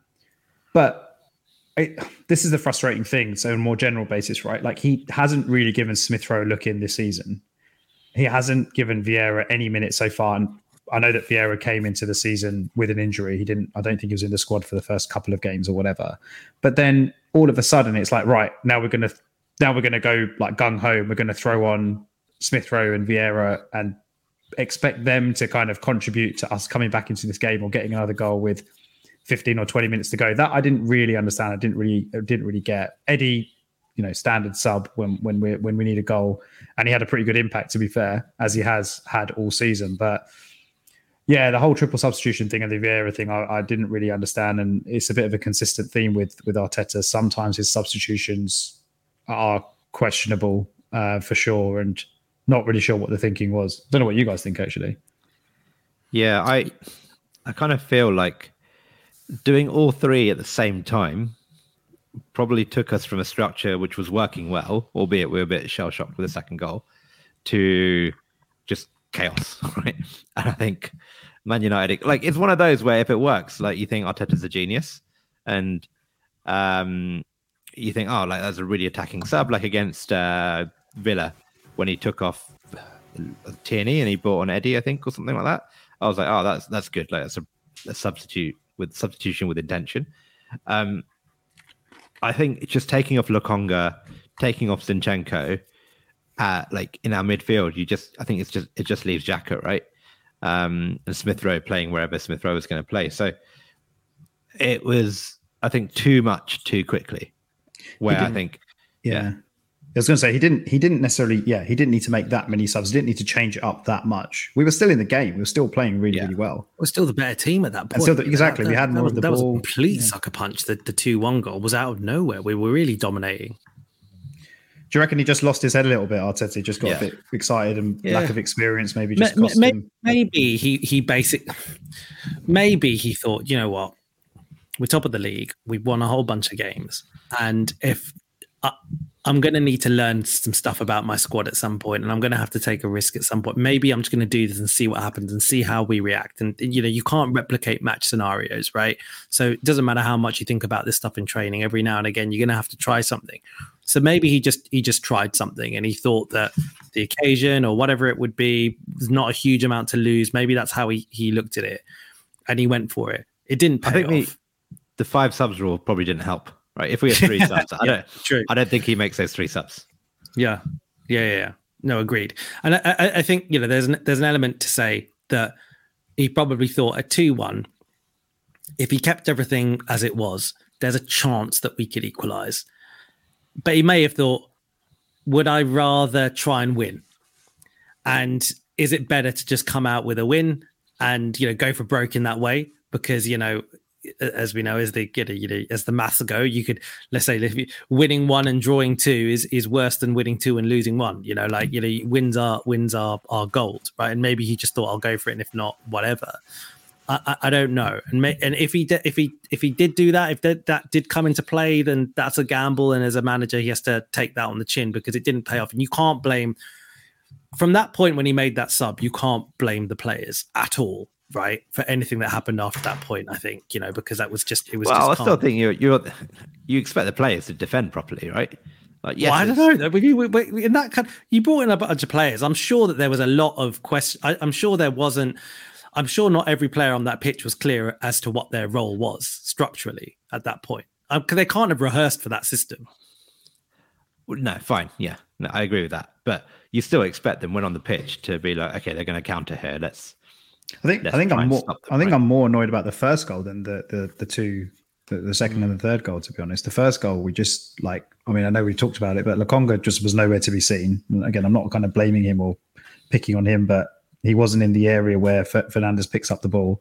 but it, this is the frustrating thing. So, on a more general basis, right? Like he hasn't really given Smith Rowe a look in this season. He hasn't given Vieira any minutes so far. And I know that Vieira came into the season with an injury. He didn't. I don't think he was in the squad for the first couple of games or whatever. But then all of a sudden, it's like, right now we're gonna now we're gonna go like gung ho. We're gonna throw on Smith Rowe and Vieira and expect them to kind of contribute to us coming back into this game or getting another goal with 15 or 20 minutes to go. That I didn't really understand. I didn't really didn't really get. Eddie, you know, standard sub when when we when we need a goal, and he had a pretty good impact to be fair, as he has had all season. But yeah, the whole triple substitution thing and the Vieira thing, I, I didn't really understand, and it's a bit of a consistent theme with with Arteta. Sometimes his substitutions are questionable uh, for sure, and not really sure what the thinking was. Don't know what you guys think actually.
Yeah, I I kind of feel like doing all three at the same time probably took us from a structure which was working well, albeit we were a bit shell shocked with the second goal, to just chaos, right? And I think Man United, like it's one of those where if it works, like you think Arteta's a genius, and um, you think, oh, like that's a really attacking sub, like against uh, Villa when he took off Tierney and he brought on Eddie, I think, or something like that. I was like, oh, that's that's good. Like that's a, a substitute with substitution with intention. Um, I think just taking off Lokonga, taking off Zinchenko, uh, like in our midfield, you just I think it's just it just leaves Xhaka, right? Um, and Smith Rowe playing wherever Smith Rowe is going to play. So it was, I think, too much too quickly. Where I think,
yeah. yeah. I was going to say he didn't. He didn't necessarily. Yeah, he didn't need to make that many subs. He didn't need to change it up that much. We were still in the game. We were still playing really, yeah. really well.
We're still the better team at that point.
The, exactly, that, we had more
was,
of the
that
ball.
was a complete yeah. sucker punch. The the two one goal was out of nowhere. We were really dominating.
Do you reckon he just lost his head a little bit? Arteta just got yeah. a bit excited and lack of experience. Maybe just cost maybe,
him. Maybe he he basic. Maybe he thought, you know what, we're top of the league. We've won a whole bunch of games, and if uh, I'm going to need to learn some stuff about my squad at some point, and I'm going to have to take a risk at some point. Maybe I'm just going to do this and see what happens and see how we react. And you know, you can't replicate match scenarios, right? So it doesn't matter how much you think about this stuff in training. Every now and again, you're going to have to try something. So maybe he just he just tried something, and he thought that the occasion or whatever it would be, there's not a huge amount to lose. Maybe that's how he he looked at it, and he went for it. It didn't pay I think off. The,
the five subs rule probably didn't help right? If we had three subs, I don't, true. I don't think he makes those three subs.
Yeah, yeah, yeah. yeah. No, agreed. And I, I, I, think you know, there's an, there's an element to say that he probably thought a two-one. If he kept everything as it was, there's a chance that we could equalize. But he may have thought, would I rather try and win? And is it better to just come out with a win and you know go for broke in that way? Because you know as we know, as the you know, as the maths go, you could let's say winning one and drawing two is is worse than winning two and losing one. You know, like you know, wins are wins are are gold, right? And maybe he just thought I'll go for it, and if not, whatever. I, I, I don't know, and may, and if he if he if he did do that, if that, that did come into play, then that's a gamble, and as a manager, he has to take that on the chin because it didn't pay off, and you can't blame. From that point when he made that sub, you can't blame the players at all right for anything that happened after that point i think you know because that was just it was
well
i
still think you you you expect the players to defend properly right?
Like yes well, i don't know. We, we, we, in that kind you brought in a bunch of players. I'm sure that there was a lot of questions i'm sure there wasn't i'm sure not every player on that pitch was clear as to what their role was structurally at that point. Because um, they can't have rehearsed for that system.
No fine. Yeah no i agree with that. But you still expect them when on the pitch to be like okay they're going to counter here. Let's
I think I think I'm more I think right? I'm more annoyed about the first goal than the the, the two the, the second mm. and the third goal. To be honest, the first goal we just like I mean I know we talked about it, but Lokonga just was nowhere to be seen. And again, I'm not kind of blaming him or picking on him, but he wasn't in the area where F- Fernandes picks up the ball.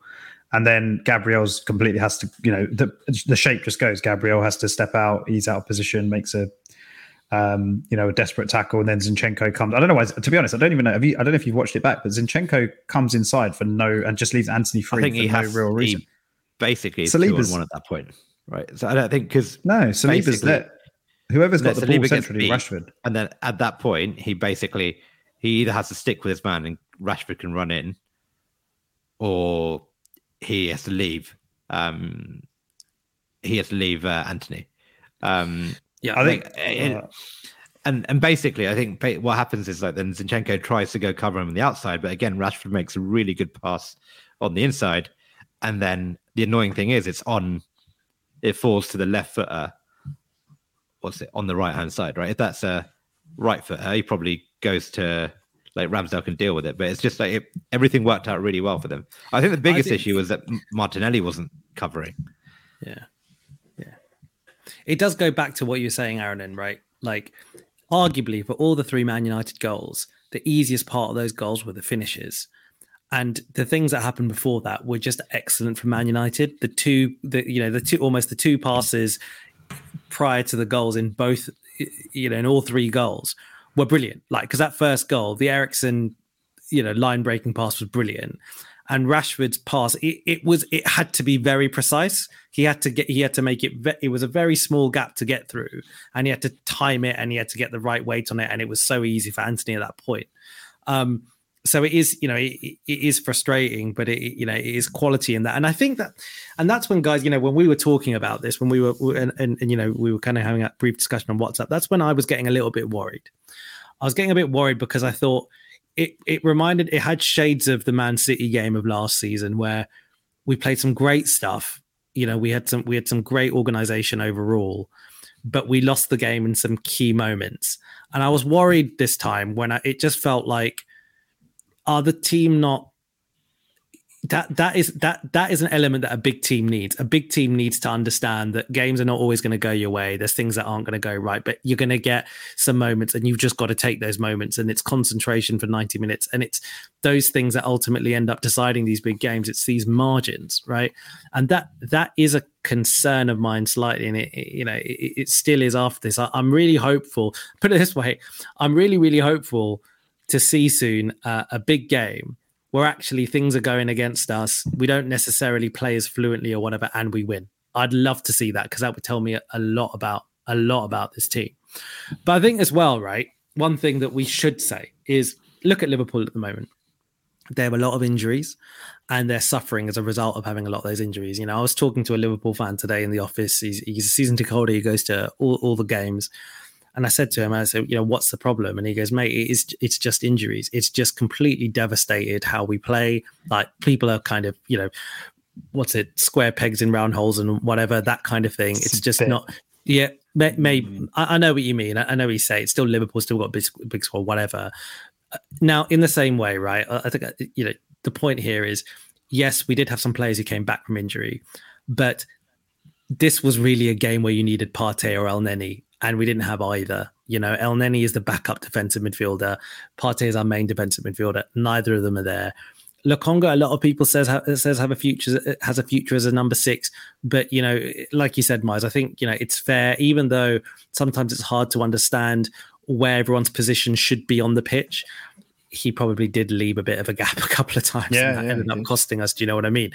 And then Gabriel's completely has to, you know, the the shape just goes. Gabriel has to step out. He's out of position, makes a um, you know, a desperate tackle, and then Zinchenko comes. I don't know why. To be honest, I don't even know. Have you, I don't know if you've watched it back, but Zinchenko comes inside for no and just leaves Antony free I think for he no has, real reason.
basically, Saliba's one at that point, right? So I don't think because
no, Saliba's there. Whoever's got the Saliba ball centrally, Rashford,
and then at that point, he basically he either has to stick with his man and Rashford can run in, or he has to leave. Um, he has to leave uh, Antony. Um,
yeah, I think,
uh, and and basically, I think what happens is like then Zinchenko tries to go cover him on the outside, but again, Rashford makes a really good pass on the inside, and then the annoying thing is it's on, it falls to the left footer. What's it on the right hand side, right? If that's a right footer, he probably goes to like Ramsdale can deal with it, but it's just like it, everything worked out really well for them. I think the biggest issue was that Martinelli wasn't covering.
Yeah it does go back to what you were saying, Aaron, right? Like, arguably, for all the three Man United goals, the easiest part of those goals were the finishes. And the things that happened before that were just excellent for Man United. The two, the you know, the two almost the two passes prior to the goals in both, you know, in all three goals were brilliant. Like because that first goal, the Eriksen, you know, line breaking pass was brilliant, and Rashford's pass, it, it was it had to be very precise. He had to get he had to make it. Ve- it was a very small gap to get through, and he had to time it, and he had to get the right weight on it, and it was so easy for Antony at that point. Um, so it is, you know, it, it is frustrating, but it, you know, it is quality in that. And I think that, and that's when guys, you know, when we were talking about this, when we were, and, and, and you know, we were kind of having a brief discussion on WhatsApp. That's when I was getting a little bit worried. I was getting a bit worried because I thought it it reminded it had shades of the Man City game of last season where we played some great stuff. You know, we had some we had some great organization overall, but we lost the game in some key moments. And I was worried this time when I, it just felt like are the team not that that is that that is an element that a big team needs. A big team needs to understand that games are not always going to go your way. There's things that aren't going to go right, but you're going to get some moments, and you've just got to take those moments. And it's concentration for 90 minutes, and it's those things that ultimately end up deciding these big games. It's these margins, right? And that that is a concern of mine slightly, and it, you know it, it, still is after this. I, I'm really hopeful. Put it this way, I'm really really hopeful to see soon uh, a big game where actually things are going against us. We don't necessarily play as fluently or whatever, and we win. I'd love to see that because that would tell me a, lot about a lot about this team. But I think as well, right? One thing that we should say is look at Liverpool at the moment. They have a lot of injuries and they're suffering as a result of having a lot of those injuries. You know, I was talking to a Liverpool fan today in the office. He's, he's a season ticket holder. He goes to all, all the games. And I said to him, I said, you know, what's the problem? And he goes, mate, it's it's just injuries. It's just completely devastated how we play. Like people are kind of, you know, what's it, square pegs in round holes and whatever that kind of thing. It's, just not. Yeah, maybe mm. I, I, know what you mean. I, I know what you say. It's still Liverpool, still got big, big squad, whatever. Uh, now, in the same way, right? I think uh, you know the point here is, yes, we did have some players who came back from injury, but this was really a game where you needed Partey or Elneny and we didn't have either. You know, Elneny is the backup defensive midfielder. Partey is our main defensive midfielder. Neither of them are there. Lokonga, a lot of people says says have a future has a future as a number six, but you know, like you said, Miles, I think you know it's fair, even though sometimes it's hard to understand where everyone's position should be on the pitch. He probably did leave a bit of a gap a couple of times, yeah, and that yeah, ended up costing us. Do you know what I mean?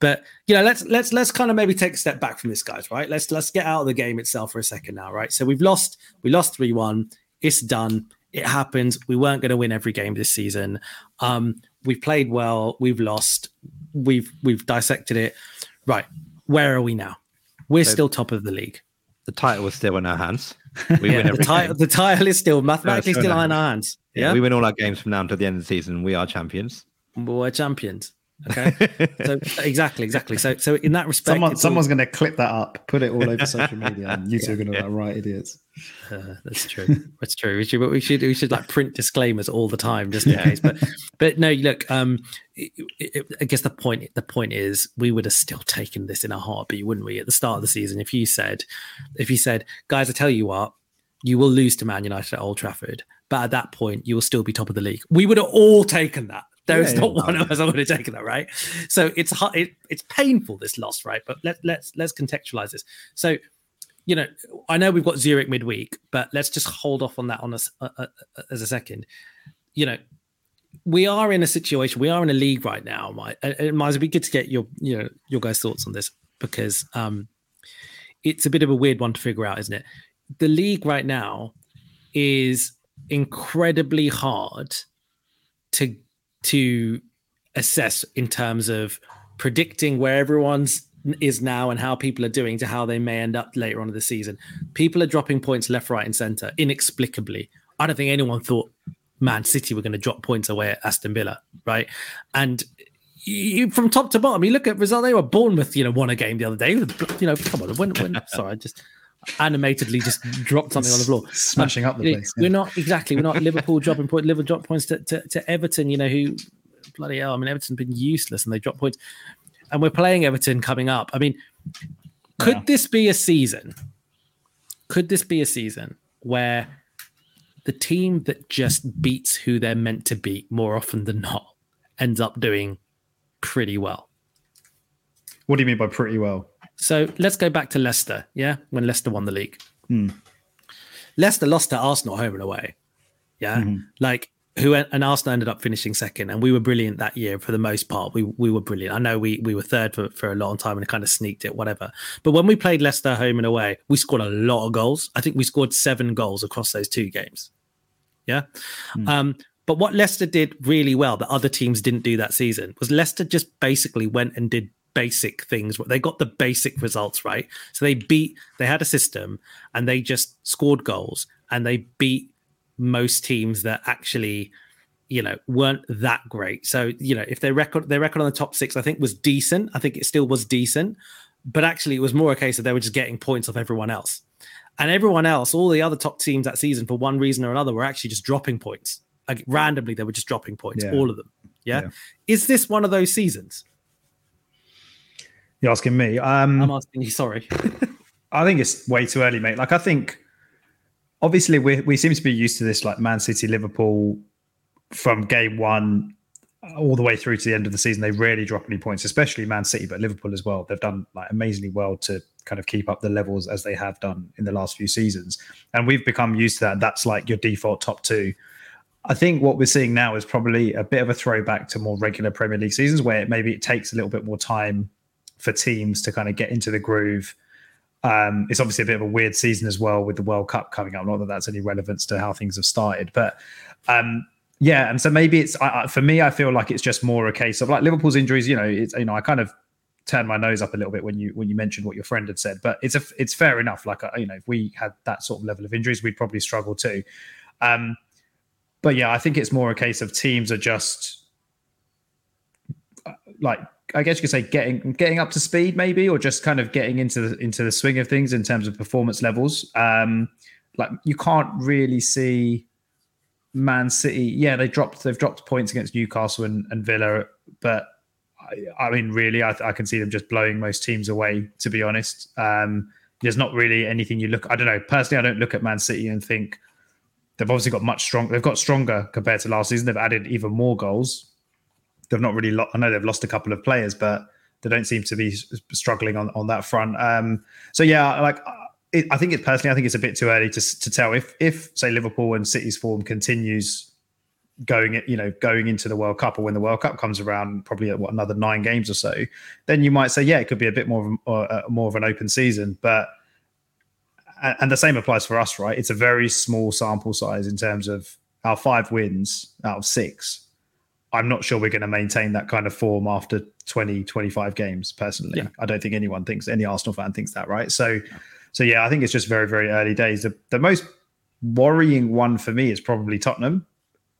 But you know, let's let's let's kind of maybe take a step back from this, guys. Right? Let's let's get out of the game itself for a second now. Right? So we've lost we lost three one. It's done. It happens. We weren't going to win every game this season. Um, we've played well. We've lost. We've we've dissected it. Right? Where are we now? We're so still top of the league.
The title is still in our hands.
We yeah, win the title. The title is still mathematically still in our hands. Yeah?
yeah, we win all our games from now until the end of the season. We are champions.
We're champions. Okay. so exactly, exactly. So so in that respect,
Someone, someone's all... going to clip that up, put it all over social media, and you two yeah, are going to yeah. like right idiots.
Uh, that's true. That's true. We should, we should, we should like print disclaimers all the time, just in yeah. case. But, but no, look. Um, it, it, I guess the point, the point is, we would have still taken this in a heartbeat, wouldn't we? At the start of the season, if you said, if you said, guys, I tell you what, you will lose to Man United at Old Trafford, but at that point, you will still be top of the league. We would have all taken that. There's yeah, not yeah. one of us I would have taken that, right? So it's it, it's painful this loss, right? But let let's let's contextualize this. So, you know, I know we've got Zurich midweek, but let's just hold off on that on us uh, uh, uh, as a second. You know, we are in a situation, we are in a league right now. Mike, it might be good to get your you know your guys' thoughts on this because um, it's a bit of a weird one to figure out, isn't it? The league right now is incredibly hard to to assess in terms of predicting where everyone's is now and how people are doing to how they may end up later on in the season. People are dropping points left, right, and center inexplicably. I don't think anyone thought Man City were going to drop points away at Aston Villa, right? And you, from top to bottom, you look at result. They were Bournemouth, you know, won a game the other day. You know, come on, when, when sorry, I just animatedly just dropped something on the floor,
smashing um, up the place.
We're not exactly. We're not Liverpool dropping points. Liverpool drop points to, to, to, Everton. You know who bloody hell. I mean, Everton's been useless and they drop points, and we're playing Everton coming up. I mean, could yeah. this be a season? Could this be a season where the team that just beats who they're meant to beat more often than not ends up doing pretty well?
What do you mean by pretty well?
So let's go back to Leicester, yeah, when Leicester won the league.
Hmm.
Leicester lost to Arsenal home and away. Yeah. Mm-hmm. Like who and Arsenal ended up finishing second, and we were brilliant that year for the most part. We we were brilliant. I know we we were third for, for a long time and kind of sneaked it, whatever. But when we played Leicester home and away, we scored a lot of goals. I think we scored seven goals across those two games. Yeah. Mm. Um, but what Leicester did really well that other teams didn't do that season was Leicester just basically went and did basic things. They got the basic results right. So they beat, they had a system and they just scored goals and they beat most teams that actually you know weren't that great so you know if their record their record on the top six i think was decent i think it still was decent but actually it was more a case that they were just getting points off everyone else and everyone else all the other top teams that season for one reason or another were actually just dropping points like randomly they were just dropping points yeah. all of them yeah? yeah? is this one of those seasons
you're asking me um
i'm asking you sorry
i think it's way too early mate like i think obviously we we seem to be used to this like Man City, Liverpool from game one all the way through to the end of the season. They rarely drop any points, especially Man City, but Liverpool as well. They've done like amazingly well to kind of keep up the levels as they have done in the last few seasons, and we've become used to that. That's like your default top two. I think what we're seeing now is probably a bit of a throwback to more regular Premier League seasons, where maybe it takes a little bit more time for teams to kind of get into the groove um, it's obviously a bit of a weird season as well with the World Cup coming up. Not that that's any relevance to how things have started, but um, yeah. And so maybe it's I, for me. I feel like it's just more a case of like Liverpool's injuries. You know, it's you know I kind of turned my nose up a little bit when you when you mentioned what your friend had said, but it's a it's fair enough. Like you know, if we had that sort of level of injuries, we'd probably struggle too. Um, but yeah, I think it's more a case of teams are just uh, like I guess you could say getting getting up to speed, maybe, or just kind of getting into the into the swing of things in terms of performance levels. Um, like you can't really see Man City. Yeah, they dropped they've dropped points against Newcastle and, and Villa, but I, I mean, really, I, I, can see them just blowing most teams away. To be honest, um, there's not really anything you look. I don't know. Personally, I don't look at Man City and think they've obviously got much strong. They've got stronger compared to last season. They've added even more goals they've not really. Lo- I know they've lost a couple of players, but they don't seem to be struggling on on that front. Um, so yeah, like it, I think it personally, I think it's a bit too early to to tell if if say Liverpool and City's form continues going you know going into the World Cup or when the World Cup comes around, probably at what another nine games or so, then you might say yeah, it could be a bit more of a, more of an open season, but. And the same applies for us, right? It's a very small sample size in terms of our five wins out of six I'm not sure we're going to maintain that kind of form after 20, 25 games. Personally, yeah. I don't think anyone thinks any Arsenal fan thinks that, right? So, so yeah, I think it's just very, very early days. The, the most worrying one for me is probably Tottenham,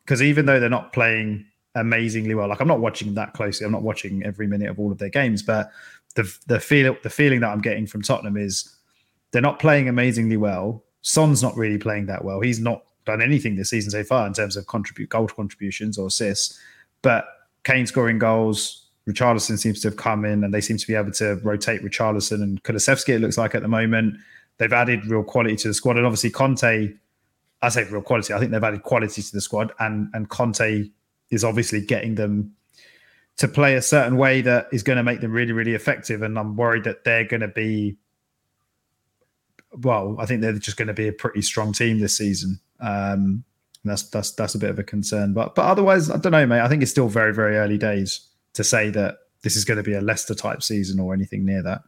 because even though they're not playing amazingly well, like I'm not watching that closely, I'm not watching every minute of all of their games, but the the feel the feeling that I'm getting from Tottenham is they're not playing amazingly well. Son's not really playing that well. He's not done anything this season so far in terms of contribute goal contributions or assists. But Kane scoring goals, Richarlison seems to have come in and they seem to be able to rotate Richarlison and Kulusevski, it looks like at the moment. They've added real quality to the squad. And obviously Conte, I say real quality, I think they've added quality to the squad. And and Conte is obviously getting them to play a certain way that is going to make them really, really effective. And I'm worried that they're going to be well, I think they're just going to be a pretty strong team this season. Um, that's that's that's a bit of a concern. But but otherwise, I don't know, mate. I think it's still very very early days to say that this is going to be a Leicester type season or anything near that.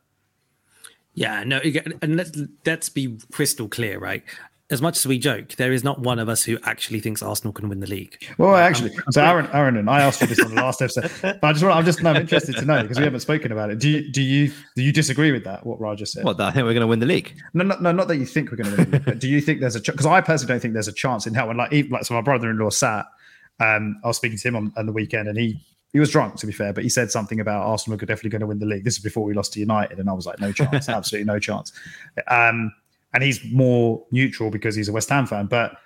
Yeah, no, and let's let's be crystal clear, right? As much as we joke, there is not one of us who actually thinks Arsenal can win the league.
Well, actually, I'm, so Aaron, Aaron, and I asked you this on the last episode, but I just want, I'm just I'm interested to know because we haven't spoken about it. Do you do you do you disagree with that? What Raj said?
What that I think we're going to win the league?
No, no, no, not that you think we're going to win the league. But do you think there's a because I personally don't think there's a chance in hell. And like, even, like, so my brother-in-law sat. Um, I was speaking to him on, on the weekend, and he he was drunk to be fair, but he said something about Arsenal are definitely going to win the league. This is before we lost to United, and I was like, no chance, absolutely no chance. Um, and he's more neutral because he's a West Ham fan. But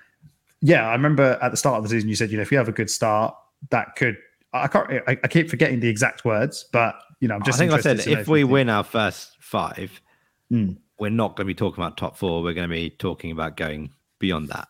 yeah, I remember at the start of the season you said, you know, if you have a good start, that could. I can't. I, I keep forgetting the exact words, but you know, I'm just.
I think I said if we win our first five, mm. we're not going to be talking about top four. We're going to be talking about going beyond that.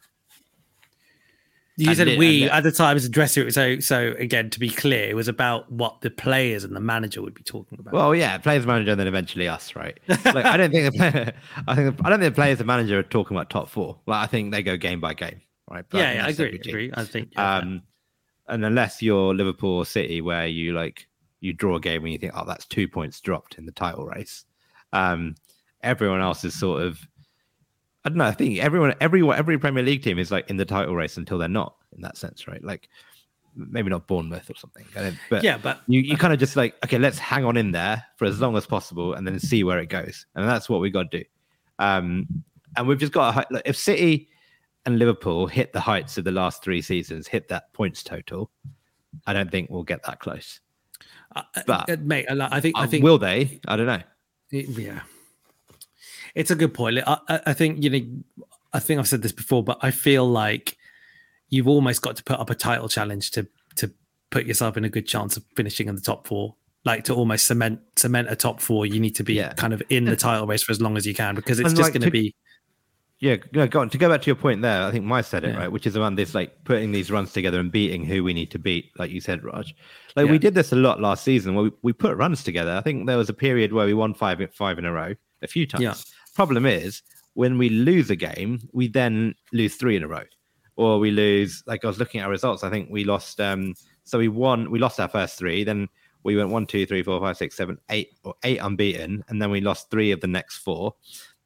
You and said it, we at the time as a dressing room. So, so again, to be clear, it was about what the players and the manager would be talking about.
Well, yeah, players, manager, and then eventually us, right? like, I don't think the player, I think I don't think the players, and the manager are talking about top four. Like, I think they go game by game. right?
But yeah, yeah I agree. agree. I think.
Um, and unless you're Liverpool or City, where you like you draw a game and you think, oh, that's two points dropped in the title race. Um, everyone else is sort of, I don't know. I think everyone, everyone, every Premier League team is like in the title race until they're not in that sense, right? Like maybe not Bournemouth or something. But
yeah, but
you, you kind of just like, okay, let's hang on in there for as long as possible and then see where it goes. And that's what we got to do. Um, and we've just got, like, if City and Liverpool hit the heights of the last three seasons, hit that points total, I don't think we'll get that close.
Uh, but uh, mate, I think, I uh, think,
will they? I don't know.
Yeah, it's a good point. I, I think you know, I think I've said this before, but I feel like you've almost got to put up a title challenge to to put yourself in a good chance of finishing in the top four. Like to almost cement cement a top four, you need to be yeah. kind of in the title race for as long as you can because it's and just like going to be.
Yeah, go on. To go back to your point there, I think Mike said it yeah. right, which is around this like putting these runs together and beating who we need to beat, like you said, Raj. Like yeah. we did this a lot last season where we, we put runs together. I think there was a period where we won five five in a row a few times. Yeah. Problem is when we lose a game, we then lose three in a row or we lose. Like I was looking at our results, I think we lost. Um, so we won. We lost our first three. Then we went one, two, three, four, five, six, seven, eight, or eight unbeaten, and then we lost three of the next four.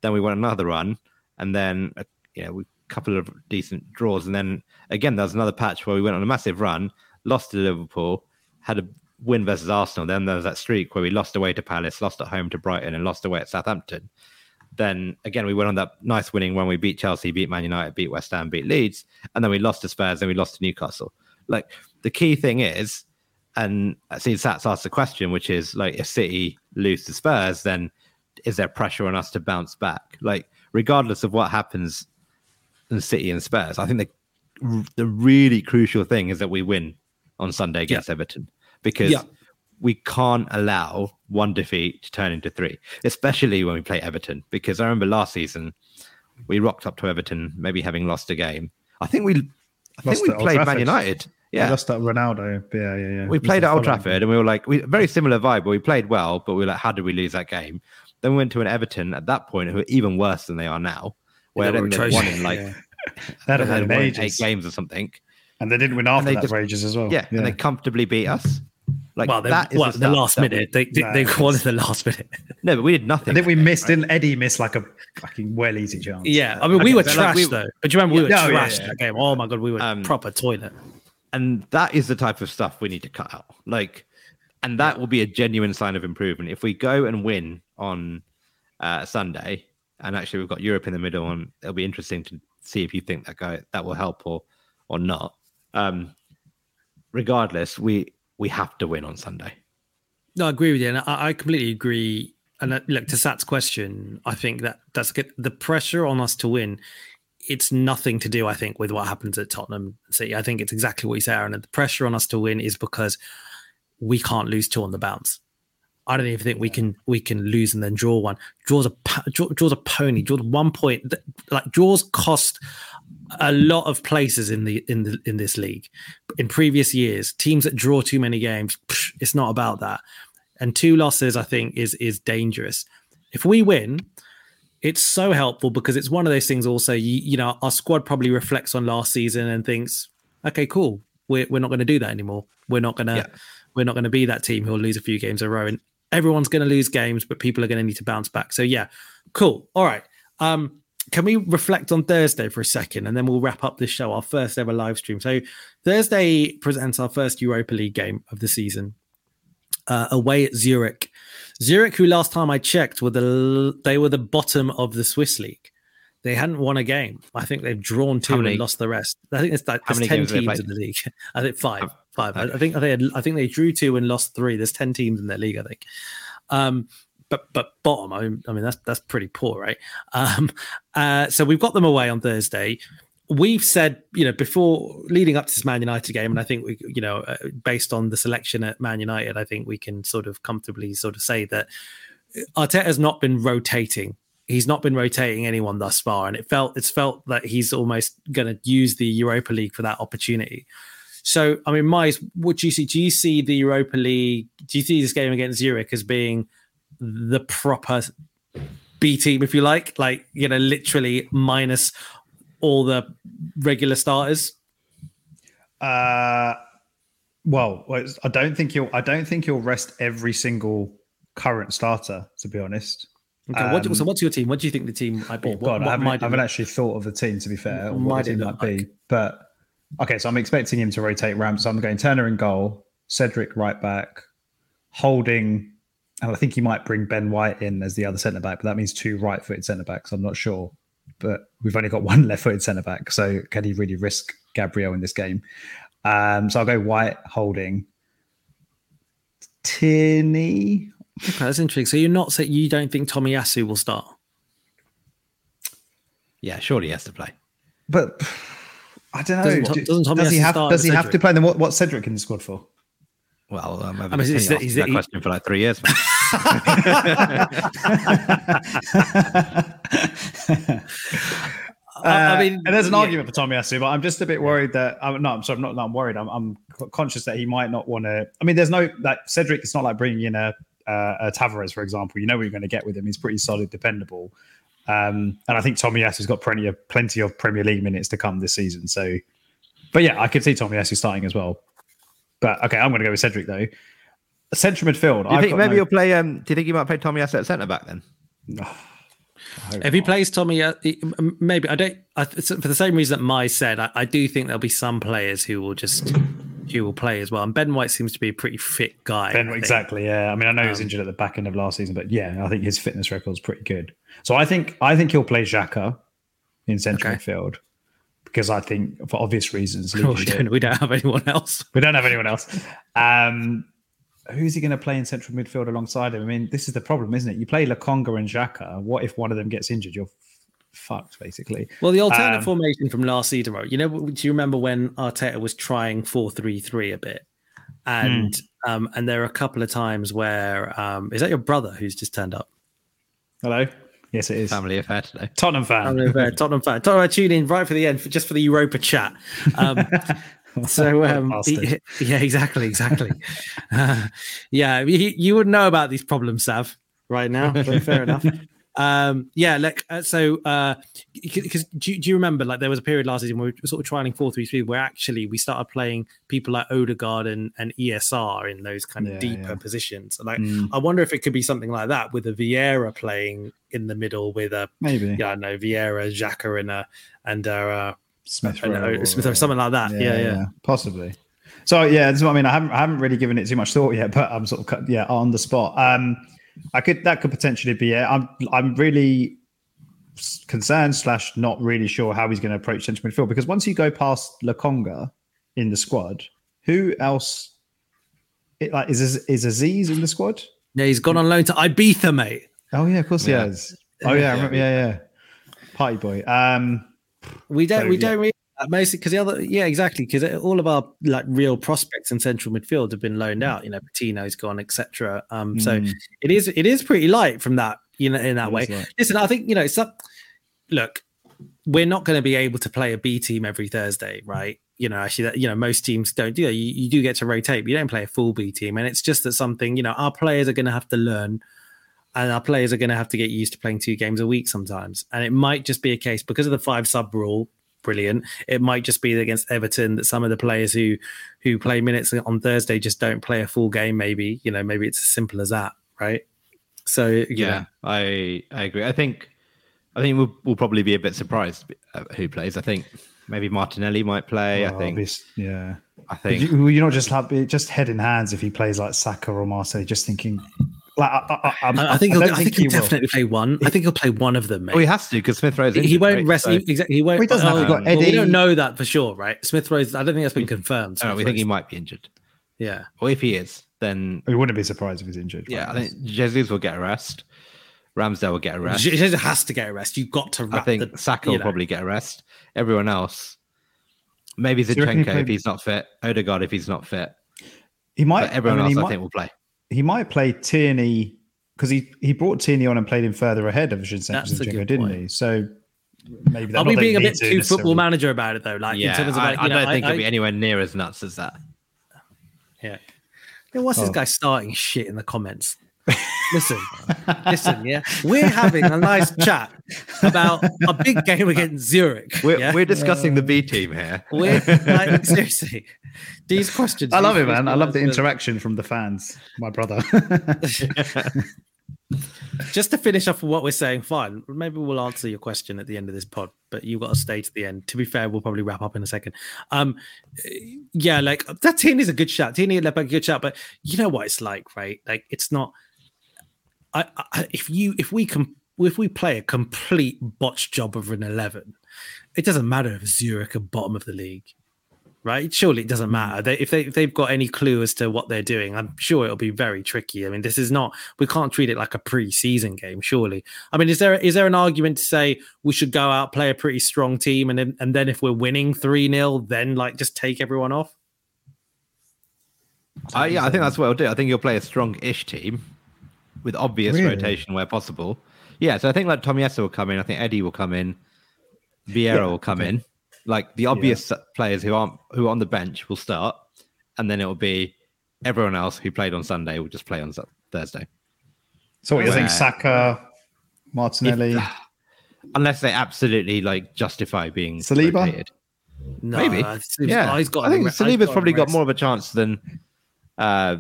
Then we won another run, and then uh, you know we couple of decent draws, and then again there was another patch where we went on a massive run, lost to Liverpool, had a win versus Arsenal. Then there was that streak where we lost away to Palace, lost at home to Brighton, and lost away at Southampton. Then again, we went on that nice winning when we beat Chelsea, beat Man United, beat West Ham, beat Leeds, and then we lost to Spurs, and we lost to Newcastle. Like the key thing is, and I see Sats asked the question, which is like, if City lose to Spurs, then is there pressure on us to bounce back? Like, regardless of what happens in City and Spurs, I think the the really crucial thing is that we win on Sunday against yeah. Everton because yeah we can't allow one defeat to turn into three, especially when we play Everton. Because I remember last season we rocked up to Everton, maybe having lost a game. I think we, I lost think we played Man United. Yeah,
we lost at Ronaldo. Yeah, yeah, yeah.
We played at Old Trafford, and we were like, we very similar vibe, but we played well. But we were like, how did we lose that game? Then we went to an Everton at that point who are even worse than they are now, where yeah, they won in like yeah.
that had won eight
games or something,
and they didn't win after that just, for ages as well.
Yeah, yeah, and they comfortably beat us. Like
well, that is well, the, the last minute. We, they they, won in the last minute.
No, but we did nothing.
I think we missed. Right? Didn't Eddie miss like a fucking well easy chance?
Yeah, I mean okay, we were so trashed like we, though. But you remember we were yeah, trashed yeah, yeah, that game. Oh my god, we were um, proper toilet.
And that is the type of stuff we need to cut out. Like, and that will be a genuine sign of improvement if we go and win on uh, Sunday. And actually, we've got Europe in the middle, and it'll be interesting to see if you think that guy that will help or or not. Um, regardless, we we have to win on Sunday.
No, I agree with you, and I, I completely agree. And uh, look to Sat's question, I think that that's good. The pressure on us to win, it's nothing to do, I think, with what happens at Tottenham City. I think it's exactly what you say, Aaron. The pressure on us to win is because we can't lose two on the bounce. I don't even think we can we can lose and then draw one. Draws a draws a pony. Draws one point. Like draws cost a lot of places in the in the in this league. In previous years, teams that draw too many games, psh, it's not about that. And two losses, I think, is is dangerous. If we win, it's so helpful because it's one of those things. Also, you, you know, our squad probably reflects on last season and thinks, okay, cool, we're we're not going to do that anymore. We're not gonna yeah. we're not going to be that team who'll lose a few games in a row. And everyone's going to lose games, but people are going to need to bounce back. So yeah, cool. All right. Um, can we reflect on Thursday for a second and then we'll wrap up this show, our first ever live stream? So, Thursday presents our first Europa League game of the season uh, away at Zurich. Zurich, who last time I checked, were the they were the bottom of the Swiss league. They hadn't won a game. I think they've drawn two and lost the rest. I think it's like there's ten teams in the league. I think five, five. Okay. I think they had, I think they drew two and lost three. There's ten teams in their league. I think. Um, but but bottom. I mean, I mean that's that's pretty poor, right? Um, uh, so we've got them away on Thursday. We've said, you know, before leading up to this Man United game, and I think we, you know, uh, based on the selection at Man United, I think we can sort of comfortably sort of say that Arteta has not been rotating. He's not been rotating anyone thus far, and it felt it's felt that he's almost going to use the Europa League for that opportunity. So, I mean, Miles, what do you see? Do you see the Europa League? Do you see this game against Zurich as being the proper B team, if you like, like you know, literally minus all the regular starters?
Uh, well, I don't think you'll. I don't think you'll rest every single current starter. To be honest.
Okay, what, so um, what's your team? What do you think the team might be?
Oh God, what, I, haven't, I haven't actually thought of the team to be fair. What, what the team might like? be, but okay. So I'm expecting him to rotate Rams. So I'm going Turner in goal, Cedric right back, Holding, and I think he might bring Ben White in as the other centre back, but that means two right-footed centre backs. I'm not sure, but we've only got one left-footed centre back, so can he really risk Gabriel in this game? Um, so I'll go White, Holding, Tierney.
Okay, that's interesting. So you're not saying you don't think Tomiyasu will start?
Yeah, surely he has to play.
But I don't know.
Doesn't, doesn't
does he have? Does he have to play? Then what? What's Cedric in the squad for?
Well, um, I mean, he's, he's, that question for like three years.
Uh, I mean, and there's an yeah. argument for Tomiyasu, but I'm just a bit worried that I'm not. I'm sorry, I'm not. not I'm worried. I'm, I'm conscious that he might not want to. I mean, there's no like Cedric. It's not like bringing in a, uh, a Tavares, for example. You know what you're going to get with him. He's pretty solid, dependable. Um, and I think Tomiyasu's got plenty of plenty of Premier League minutes to come this season. So, but yeah, I could see Tomiyasu starting as well. But okay, I'm going to go with Cedric though. Central midfield.
Do you think maybe no... you'll play? Um, do you think you might play Tommy at centre back then?
if he plays Tommy, uh, maybe I don't. I, for the same reason that my said, I, I, do think there'll be some players who will just who will play as well. And Ben White seems to be a pretty fit guy.
Ben, exactly. Yeah. I mean, I know um, he was um, injured at the back end of last season, but yeah, I think his fitness record is pretty good. So I think I think he'll play Xhaka in central okay. midfield because I think for obvious reasons.
Oh, we, don't, we, don't, have anyone else.
We don't have anyone else. Um, who's he going to play in central midfield alongside him? I mean, this is the problem, isn't it? You play Lokonga and Xhaka. What if one of them gets injured? You're fucked, basically.
Well, the alternate um, formation from last season, you know, do you remember when Arteta was trying four three three a bit? And hmm. um, and there are a couple of times where um, is that your brother who's just turned up?
Hello. Yes, it is.
Family affair today.
Tottenham fan.
Family affair. Tottenham fan. Tottenham, tune in right for the end, for, just for the Europa chat. Um, so, um, yeah, exactly, exactly. Uh, yeah, you, you wouldn't know about these problems, Sav, right now. fair enough. Um, yeah, like uh, so, because uh, do, do, you remember like there was a period last season where we were sort of trying four three three, where actually we started playing people like Odegaard and, and ESR in those kind of yeah, deeper yeah. positions. like, mm. I wonder if it could be something like that with a Vieira playing in the middle with a
maybe,
yeah, no Vieira, Xhaka, and a and a, uh, Smith, Rowe, Smith or something like that. Yeah, yeah, yeah,
possibly. So yeah, this is what I mean. I haven't I haven't really given it too much thought yet, but I'm sort of yeah on the spot. Um, I could that could potentially be it. I'm I'm really concerned slash not really sure how he's going to approach central midfield because once you go past Lokonga in the squad, who else? It, like is is Azeez in the squad?
Yeah, he's gone on loan to Ibiza, mate.
Oh yeah, of course yeah. he has. Oh yeah, remember, yeah, yeah. Party boy. Um,
we don't so, we don't really mostly because the other yeah exactly because all of our like real prospects in central midfield have been loaned out you know patino's gone etc um mm. so it is it is pretty light from that you know in that it way. listen i think you know some look we're not going to be able to play a b team every thursday right? You know actually that you know most teams don't do that you, you do get to rotate but you don't play a full b team and it's just that something you know our players are going to have to learn and our players are going to have to get used to playing two games a week sometimes and it might just be a case because of the five sub rule brilliant. It might just be against Everton that some of the players who who play minutes on Thursday just don't play a full game. Maybe you know, maybe it's as simple as that, right? So
yeah, I I agree. I think I think we'll, we'll probably be a bit surprised uh, who plays. I think maybe Martinelli might play. Oh, I think
yeah.
I think
you, you not just have just head in hands if he plays like Saka or Marseille. Just thinking like, I,
I, I, I, think he'll, I, think, think he'll definitely play one. I think he'll play one of them. Mate.
Well, he has to because Smith Rowe.
He won't rest. So. He, exactly. He won't. Well, he doesn't have got Eddie. Well, we don't know that for sure, right? Smith Rowe. I don't think that's been confirmed.
Oh, we think he might be injured.
Yeah.
Or if he is, then
we wouldn't be surprised if he's injured.
Yeah, I think Jesus will get a rest. Ramsdale will get a rest.
Jesus has to get a rest. You've got to.
I think the, Saka will know. probably get a rest. Everyone else, maybe Zinchenko so if he's not fit. Odegaard if he's not fit.
He might.
But everyone I mean, else, I might, think, will play.
He might play Tierney because he he brought Tierney on and played him further ahead of Zinchenko, didn't point. he? So maybe
I'll be being a bit too football manager about it though. Like
yeah, in terms of like, I, I know, don't think I, it'll be anywhere near as nuts as that.
Yeah. yeah what's oh. this guy starting shit in the comments? Listen, listen, yeah, we're having a nice chat. about a big game against Zurich.
We're,
yeah?
we're discussing the B team here.
We're like, seriously, these questions.
I love it, man. I love the interaction from the fans. My brother.
Just to finish off what we're saying, fine. Maybe we'll answer your question at the end of this pod, but you've got to stay to the end. To be fair, we'll probably wrap up in a second. Um, yeah, like that Tierney is a good shot. Tierney looked like a good shot, but you know what it's like, right? Like it's not. I, I if you if we can if we play a complete botched job of an eleven, it doesn't matter if Zurich are bottom of the league, right? Surely it doesn't matter. They, if they if they've got any clue as to what they're doing, I'm sure it'll be very tricky. I mean, this is not we can't treat it like a pre-season game. Surely, I mean, is there is there an argument to say we should go out play a pretty strong team and then and then if we're winning three 0 then like just take everyone off?
I, yeah, I think that's what I'll do. I think you'll play a strong-ish team with obvious
Really?
rotation where possible. Yeah, so I think like Tomiyasu will come in. I think Eddie will come in. Vieira
Yeah,
will come in. Like the obvious players who aren't who are on the bench will start, and then it will be everyone else who played on Sunday will just play on Thursday,
so what you think? Saka, Martinelli.
unless they absolutely like justify being
Saliba?
rotated.
No,
Maybe.
I think-
Yeah,
he's got
I think
a- he's
Saliba's
a
probably got more of a chance than uh,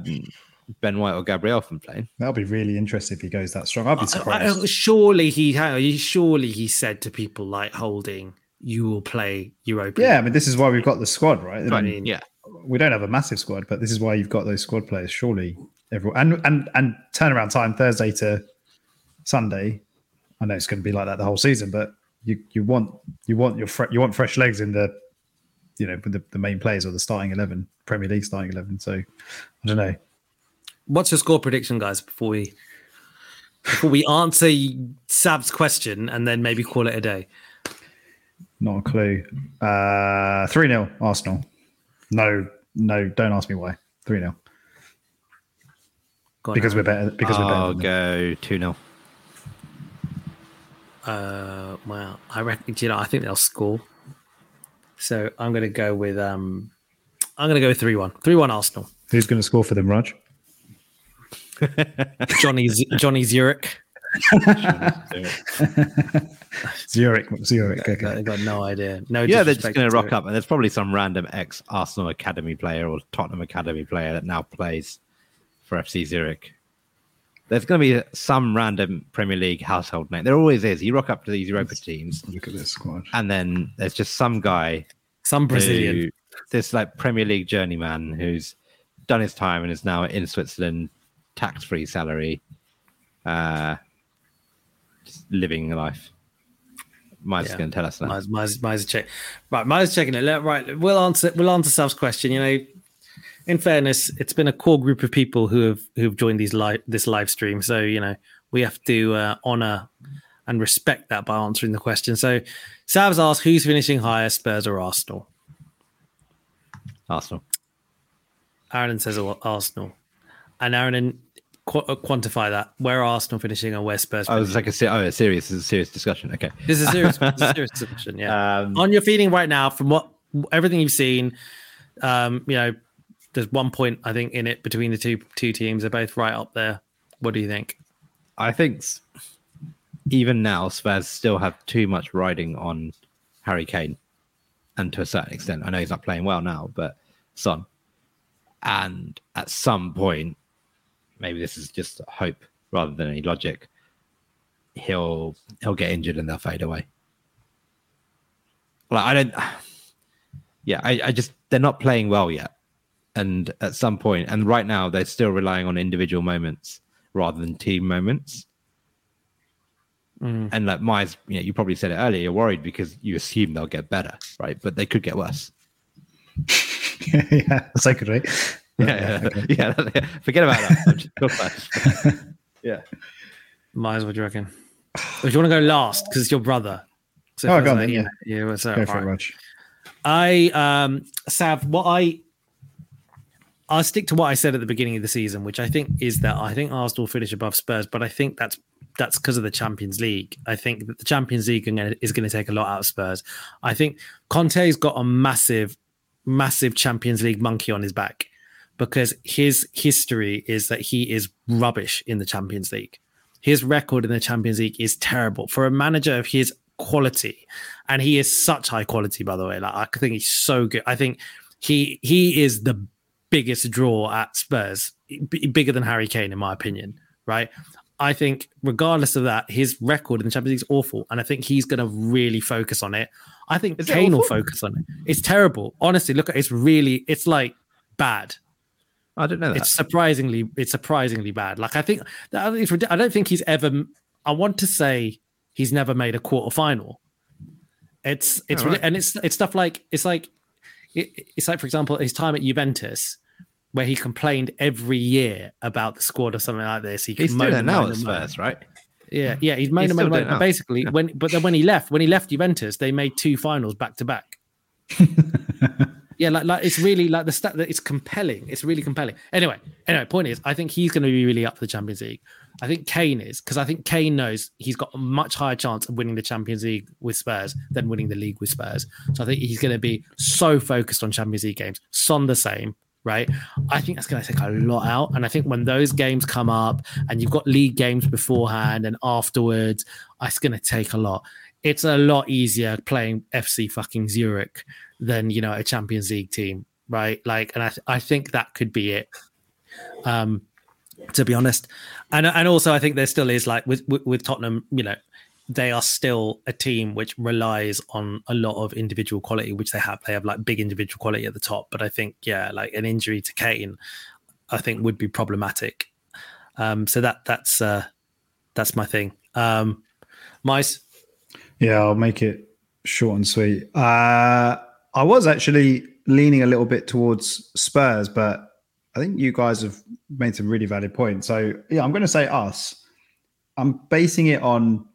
Ben White or Gabriel from playing.
That'll be really interesting if he goes that strong. I'd be surprised.
I- surely he surely he said to people like Holding, "You will play Europa."
yeah, I mean, this is why we've got the squad, right? I
I
mean,
mean,
Yeah,
we don't have a massive squad, but this is why you've got those squad players. Surely, everyone and and and turnaround time Thursday to Sunday. I know it's going to be like that the whole season, but you you want you want your fre- you want fresh legs in the you know with the, the main players or the starting eleven, Premier League starting eleven. So I don't know.
What's your score prediction, guys? Before we before we answer Sav's question and then maybe call it a day.
Not a clue. Uh, three 0 Arsenal. No, no, don't ask me why. Three 0
Go on,
because we're better. Because we're better.
I'll
better. than them.
go two 0
Uh, well, I reckon. You know, I think they'll score. So I'm going to go with um, I'm going to go three one, three one Arsenal.
Who's going to score for them, Raj?
Johnny Z- Johnny Zurich.
Zurich. Zurich.
I
Okay.
got no idea. No.
Yeah, they're just going to
to
rock
Zurich.
up, and there's probably some random ex Arsenal academy player or Tottenham academy player that now plays for FC Zurich. There's going to be some random Premier League household name. There always is. You rock up to these Europa teams,
Look at this squad.
and then there's just some guy,
Some Brazilian.
who, this like Premier League journeyman who's done his time and is now in Switzerland, tax-free salary, uh, just living life. Mine's
Yeah.
going to tell us that.
Mine's, mine's, mine's check. Right, mine's checking it. Right, we'll answer. We'll answer Sav's question. You know, in fairness, it's been a core group of people who have who've joined these live this live stream. So you know, we have to uh, honor and respect that by answering the question. So, Sav's asked, "Who's finishing higher, Spurs or Arsenal?"
Arsenal.
Aaron says Arsenal, and Aaron qu- uh, quantify that. Where are Arsenal finishing and where Spurs?
Oh, it's like a oh, a serious, this is a serious discussion. Okay.
This is a serious, a serious discussion. Yeah.
Um,
on your feeling right now from what everything you've seen um you know there's one point i think in it between the two two teams they're both right up there what do you think
I think even now Spurs still have too much riding on Harry Kane, and to a certain extent, I know he's not playing well now, but Son. And at some point, maybe this is just hope rather than any logic. He'll he'll get injured and they'll fade away. Like I don't, yeah, I, I just they're not playing well yet, and at some point, and right now they're still relying on individual moments rather than team moments.
Mm.
And like Myers, you know, you probably said it earlier. You're worried because you assume they'll get better, right? But they could get worse.
yeah, so could we.
Yeah, yeah. yeah. Forget about that. I'm just talking yeah.
Myers, what do you reckon if you want to go last because it's your brother so
Oh, go
I
on
say-
then, yeah.
yeah what's up?
Go for
All
it,
right. I um Sav, what I I'll stick to what I said at the beginning of the season, which I think is that I think Arsenal will finish above Spurs, but I think that's that's because of the Champions League. I think that the Champions League is going to take a lot out of Spurs. I think Conte's got a massive, massive Champions League monkey on his back because his history is that he is rubbish in the Champions League. his record in the Champions League is terrible for a manager of his quality, and he is such high quality. By the way, like I think he's so good. I think he he is the biggest draw at Spurs, b- bigger than Harry Kane, in my opinion. Right? I think, regardless of that, his record in the Champions League is awful, and I think he's going to really focus on it. I think is Kane will focus on it. It's terrible, honestly. Look, it's really, it's like bad.
I don't know. That.
It's surprisingly, it's surprisingly bad. Like I think, I don't think he's ever. I want to say he's never made a quarter final. It's it's right. and it's it's stuff like it's like it, it's like for example his time at Juventus where he complained every year about the squad or something like this. He
he's doing it now at Spurs, right?
Yeah, yeah, he's made he's a basically when but then when he left, when he left Juventus, they made two finals back to back. Yeah, like like it's really like the stat that it's compelling. It's really compelling. Anyway, anyway, point is, I think he's going to be really up for the Champions League. I think Kane is because I think Kane knows he's got a much higher chance of winning the Champions League with Spurs than winning the league with Spurs. So I think he's going to be so focused on Champions League games. Son the same, right? I think that's going to take a lot out. And I think when those games come up and you've got league games beforehand and afterwards, it's going to take a lot. It's a lot easier playing FC fucking Zurich than you know a Champions League team, right? Like, and I I think that could be it. Um, to be honest, and and also I think there still is like with with, with Tottenham, you know, they are still a team which relies on a lot of individual quality, which they have. They have like big individual quality at the top, but I think yeah, like an injury to Kane, I think would be problematic. Um, so that that's uh, that's my thing. Um, Mice.
Yeah, I'll make it short and sweet. Uh, I was actually leaning a little bit towards Spurs, but I think you guys have made some really valid points. So yeah, I'm going to say us. I'm basing it on.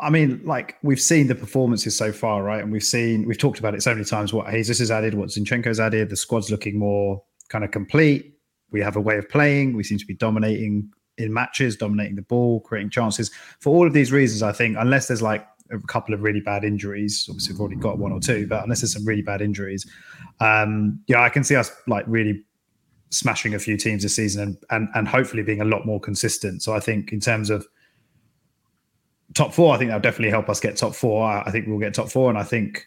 I mean, like we've seen the performances so far, right? And we've seen we've talked about it so many times. What Jesus has added, what Zinchenko's added. The squad's looking more kind of complete. We have a way of playing. We seem to be dominating in matches, dominating the ball, creating chances. For all of these reasons, I think unless there's like a couple of really bad injuries. Obviously, we've already got one or two, but unless there's some really bad injuries, um, yeah, I can see us like really smashing a few teams this season and, and and hopefully being a lot more consistent. So I think in terms of top four, I think that'll definitely help us get top four. I, I think we'll get top four, and I think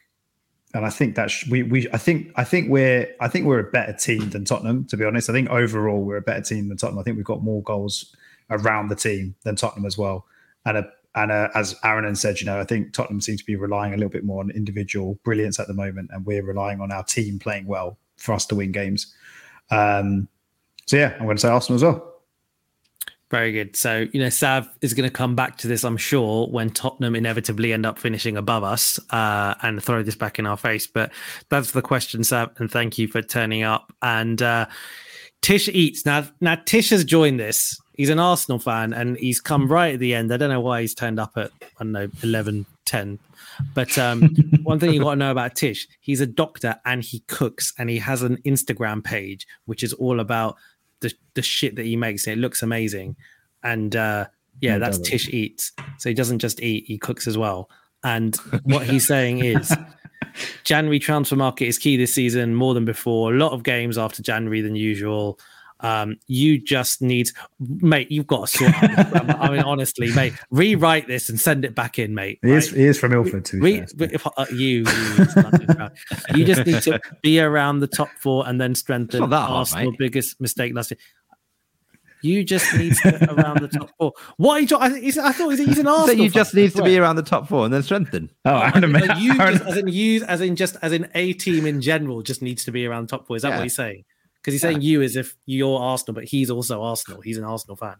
and I think that sh- we we I think I think we're I think we're a better team than Tottenham. To be honest, I think overall we're a better team than Tottenham. I think we've got more goals around the team than Tottenham as well, and a and uh, as Aaron said, you know, I think Tottenham seems to be relying a little bit more on individual brilliance at the moment, and we're relying on our team playing well for us to win games. Um, so yeah, I'm going to say Arsenal as well.
Very good. So, you know, Sav is going to come back to this, I'm sure, when Tottenham inevitably end up finishing above us uh, and throw this back in our face. But that's the question, Sav. And thank you for turning up. And uh, Tish Eats. Now, now Tish has joined this he's an Arsenal fan and he's come right at the end. I don't know why he's turned up at, I don't know, 11, 10. But um, one thing you got to know about Tish, he's a doctor and he cooks and he has an Instagram page, which is all about the, the shit that he makes. And it looks amazing. And uh, yeah, that's Tish Eats. So he doesn't just eat, he cooks as well. And what he's saying is January transfer market is key this season more than before. A lot of games after January than usual. Um, you just need, mate. You've got to sort. I mean, honestly, mate, rewrite this and send it back in, mate.
He right? is. He is from Ilford too. Re,
if, uh, you, you, you, just need to be around the top four and then strengthen Arsenal' biggest mistake last year. You just need to get around the top four. What are you I, I thought he's an Arsenal.
So you just need to be around the top four and then strengthen.
Oh, I don't
know. You just, as in you, as in just as in a team in general, just needs to be around the top four. Is that yeah. what he's saying? because he's saying you as if you're Arsenal, but he's also Arsenal. He's an Arsenal fan.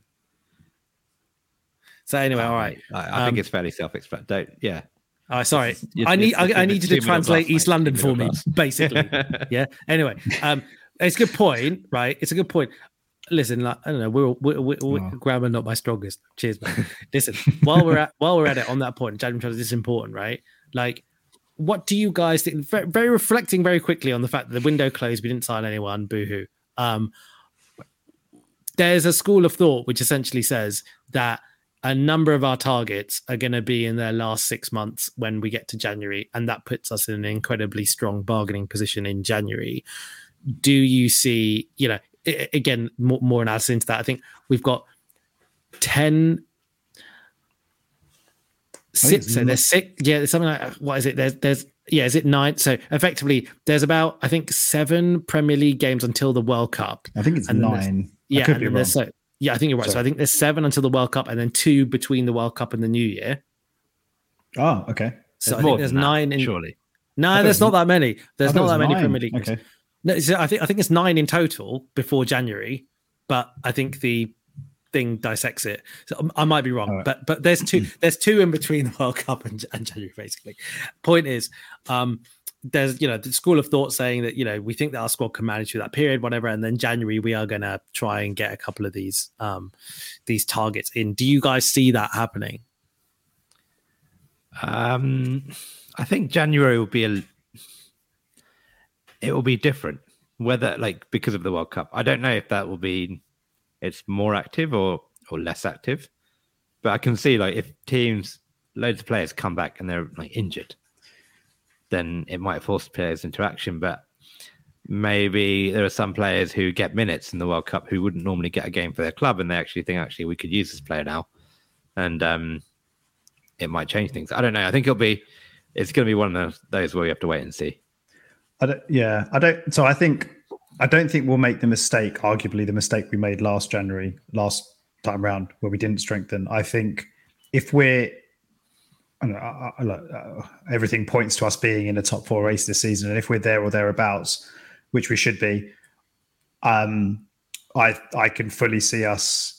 So anyway, all right.
I, I um, think it's fairly self-explanatory. Yeah.
Oh, sorry. I need I, I need you to translate East London for me, basically. yeah. Anyway, um, it's a good point, right? It's a good point. Listen, like, I don't know. We're, we're, we're, we're oh. grammar not my strongest. Cheers, man. Listen, while we're at while we're at it on that point, January this is important, right? Like what do you guys think? Very, very, reflecting very quickly on the fact that the window closed, we didn't sign anyone. Boohoo. Um, there's a school of thought which essentially says that a number of our targets are going to be in their last six months when we get to January, and that puts us in an incredibly strong bargaining position in January. Do you see, you know, again, more, more analysis into that? I think we've got 10 six. So there's six. Yeah, there's something like what is it? There's there's yeah, is it nine? So effectively, there's about I think seven Premier League games until the World Cup.
I think it's nine.
Yeah, and then there's so yeah, I think you're right. Sorry. So I think there's seven until the World Cup, and then two between the World Cup and the New Year.
Oh, okay.
So there's I think there's nine in
surely.
No, there's not that many. There's not that many Premier League. Okay. No, I think I think it's nine in total before January, but I think the thing dissects it. So I might be wrong, right. but but there's two there's two in between the World Cup and, and January basically. Point is, um, there's you know the school of thought saying that you know we think that our squad can manage through that period, whatever, and then January we are going to try and get a couple of these um these targets in. Do you guys see that happening?
Um, I think January will be a it will be different. Whether like because of the World Cup, I don't know if that will be it's more active or or less active. But I can see like if teams, loads of players come back and they're like injured, then it might force players into action. But maybe there are some players who get minutes in the World Cup who wouldn't normally get a game for their club, and they actually think actually we could use this player now, and um, it might change things. I don't know. I think it'll be it's going to be one of those where we have to wait and see.
I don't, yeah, I don't. So I think I don't think we'll make the mistake, arguably the mistake we made last January, last time round, where we didn't strengthen. I think if we're know, I, I, uh, everything points to us being in a top four race this season, and if we're there or thereabouts, which we should be, um, I I can fully see us.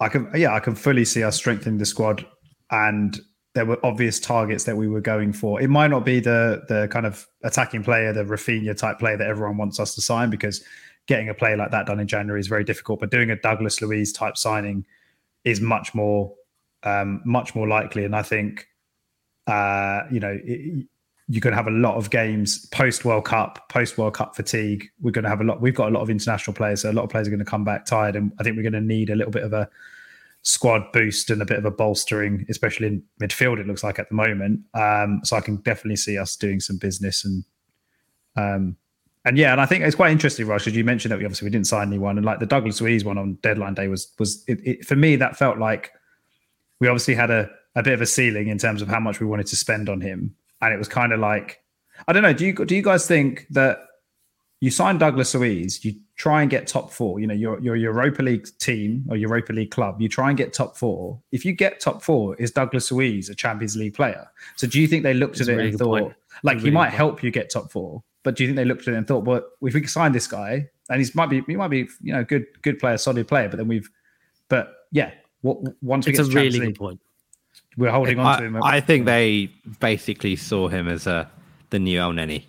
I can yeah, I can fully see us strengthening the squad, and there were obvious targets that we were going for. It might not be the the kind of attacking player, the Raphinha type player that everyone wants us to sign because getting a player like that done in January is very difficult. But doing a Douglas Luiz type signing is much more um, much more likely. And I think uh, you know going to have a lot of games post World Cup, post World Cup fatigue. We're going to have a lot. We've got a lot of international players, so a lot of players are going to come back tired, and I think we're going to need a little bit of a squad boost and a bit of a bolstering, especially in midfield. It looks like at the moment. Um, so I can definitely see us doing some business and um, and yeah, and I think it's quite interesting, Rush, as you mentioned that we obviously we didn't sign anyone, and like the Douglas Luiz one on deadline day was was it, it, for me that felt like we obviously had a a bit of a ceiling in terms of how much we wanted to spend on him, and it was kind of like I don't know. Do you do you guys think that you sign Douglas Luiz, you try and get top four. You know, your your Europa League team or Europa League club, you try and get top four. If you get top four, is Douglas Luiz a Champions League player? So do you think they looked That's at it really and thought, point. like, he might help you get top four? But do you think they looked at it and thought, well, if we can sign this guy, and he might be, he might be, you know, good, good player, solid player, but then we've, but yeah, what, once we
it's
get
a really good point.
We're holding on
I,
to him.
I think they basically saw him as a the new Elneny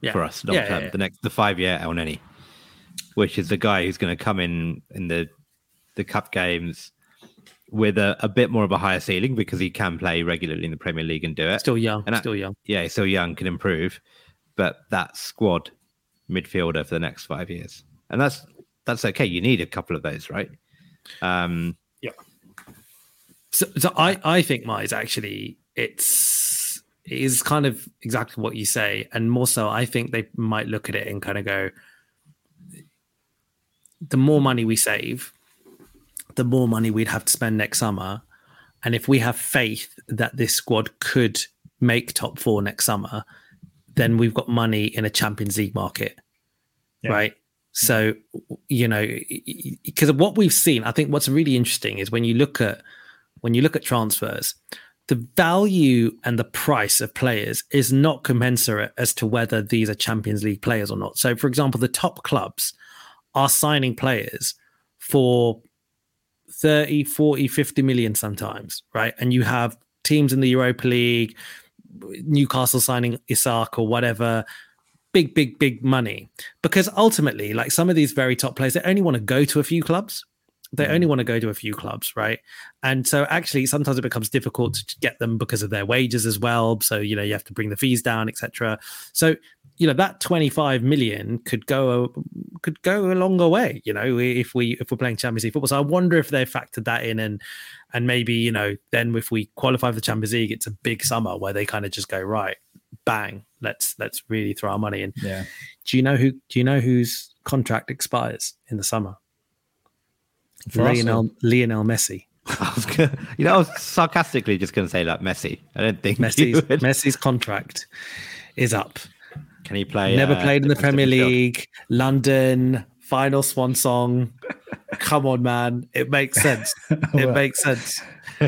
yeah. for us long yeah, term. Yeah, the next, the five year Elneny, which is the guy who's going to come in in the the cup games with a, a bit more of a higher ceiling because he can play regularly in the Premier League and do it.
Still young, and still young.
Yeah, still young, can improve, but that squad midfielder for the next five years, and that's that's okay. You need a couple of those, right? Um,
yeah. So, so I I think Mize actually it's is kind of exactly what you say, and more so, I think they might look at it and kind of go, the more money we save, the more money we'd have to spend next summer, and if we have faith that this squad could make top four next summer, then we've got money in a Champions League market, yeah. right? So, you know, because of what we've seen, I think what's really interesting is when you look at when you look at transfers, the value and the price of players is not commensurate as to whether these are Champions League players or not. So, for example, the top clubs are signing players for 30, 40, 50 million sometimes, right? And you have teams in the Europa League, Newcastle signing Isak or whatever, big, big, big money. Because ultimately, like some of these very top players, they only want to go to a few clubs they mm. only want to go to a few clubs, right? And so actually sometimes it becomes difficult to get them because of their wages as well. So, you know, you have to bring the fees down, etc. So, you know, that 25 million could go could go a longer way, you know, if we if we're playing Champions League football. So I wonder if they factored that in and and maybe, you know, then if we qualify for the Champions League, it's a big summer where they kind of just go, right, bang, let's let's really throw our money in.
Yeah.
Do you know who do you know whose contract expires in the summer? For Lionel, Lionel Messi.
I was gonna, you know, I was sarcastically just going to say like Messi. I don't think
Messi's, Messi's contract is up.
Can he play?
Never
uh,
played in the Premier? League. London final swan song. Come on, man! It makes sense. It makes sense.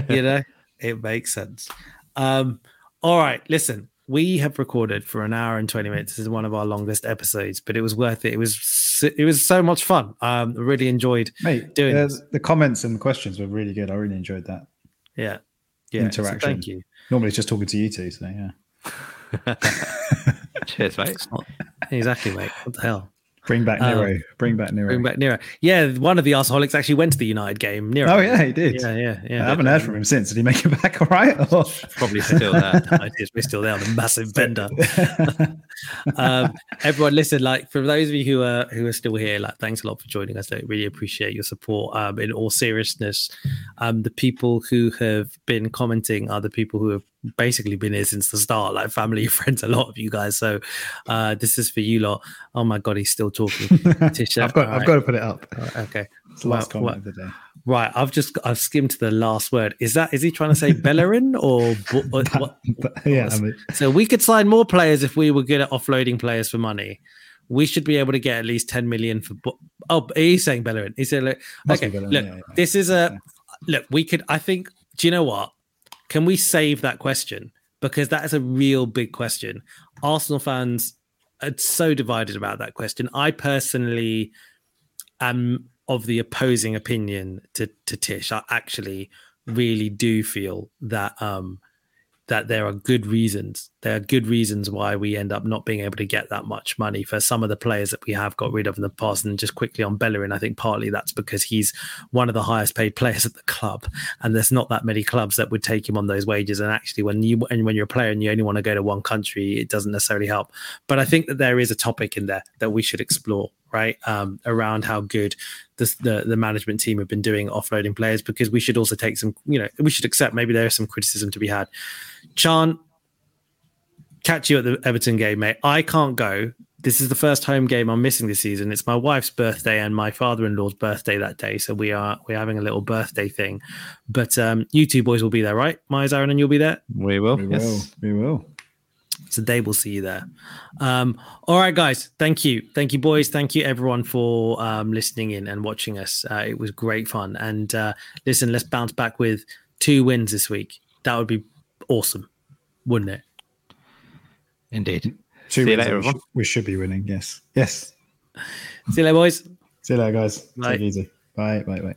You know, it makes sense. Um, all right, listen. We have recorded for an hour and twenty minutes. This is one of our longest episodes, but it was worth it. It was so- it was so much fun. Um, I really enjoyed.
Mate,
Doing
uh, the comments and the questions were really good. I really enjoyed that.
Yeah, yeah. so
Interaction.
thank you.
Normally it's just talking to you two, so yeah.
Cheers, mate.
Exactly, mate. What the hell?
Bring back
Um,
Nero. Bring back Nero.
Bring back Nero. Yeah, one of the arseholics actually went to the United game. Nero.
oh yeah, he did.
yeah, yeah, yeah.
I haven't heard from him since. Did he make it back all right? Or-
Probably still there.
I did. We're still there on a massive bender. um, everyone, listen. Like for those of you who are who are still here, like thanks a lot for joining us. I really appreciate your support. Um, in all seriousness, um, the people who have been commenting are the people who have basically been here since the start, like family, friends, a lot of you guys. So uh, this is for you lot. Oh my god, he's still talking. Tisha,
I've got.
all
I've
right.
got to put it up.
Okay.
It's the last
Well,
comment of the day.
Right, I've just I've skimmed to the last word. Is that is he trying to say Bellerin or what, what, what?
But, yeah, I mean,
So we could sign more players if we were good at offloading players for money. We should be able to get at least 10 million for. bo- Oh, he's saying Bellerin. He said, look, okay,
Bellerin,
look,
yeah, yeah.
this is a look. We could, I think. Do you know what? Can we save that question because that is a real big question. Arsenal fans are so divided about that question. I personally am of the opposing opinion to to Tish. I actually really do feel that um that there are good reasons. There are good reasons why we end up not being able to get that much money for some of the players that we have got rid of in the past. And just quickly on Bellerin, I think partly that's because he's one of the highest paid players at the club, and there's not that many clubs that would take him on those wages. And actually, when you and when you're a player and you only want to go to one country, it doesn't necessarily help. But I think that there is a topic in there that we should explore, right? Um, around how good the, the the management team have been doing offloading players, because we should also take some, you know, we should accept maybe there is some criticism to be had. Chan, catch you at the Everton game, mate. I can't go. This is the first home game I'm missing this season. It's my wife's birthday and my father-in-law's birthday that day, so we are we're having a little birthday thing. But um, you two boys will be there, right? Myers, Aaron, and you'll be there.
We will.
we
yes.
will. We will.
So they will see you there. Um, all right, guys. Thank you. Thank you, boys. Thank you, everyone, for um, listening in and watching us. Uh, it was great fun. And uh, listen, let's bounce back with two wins this week. That would be awesome, wouldn't it?
Indeed.
Two
See you later,
and we,
everyone.
should, we should be winning. Yes. Yes.
See you later, boys.
See you later, guys.
Bye.
Take it easy. Bye. Bye. Bye.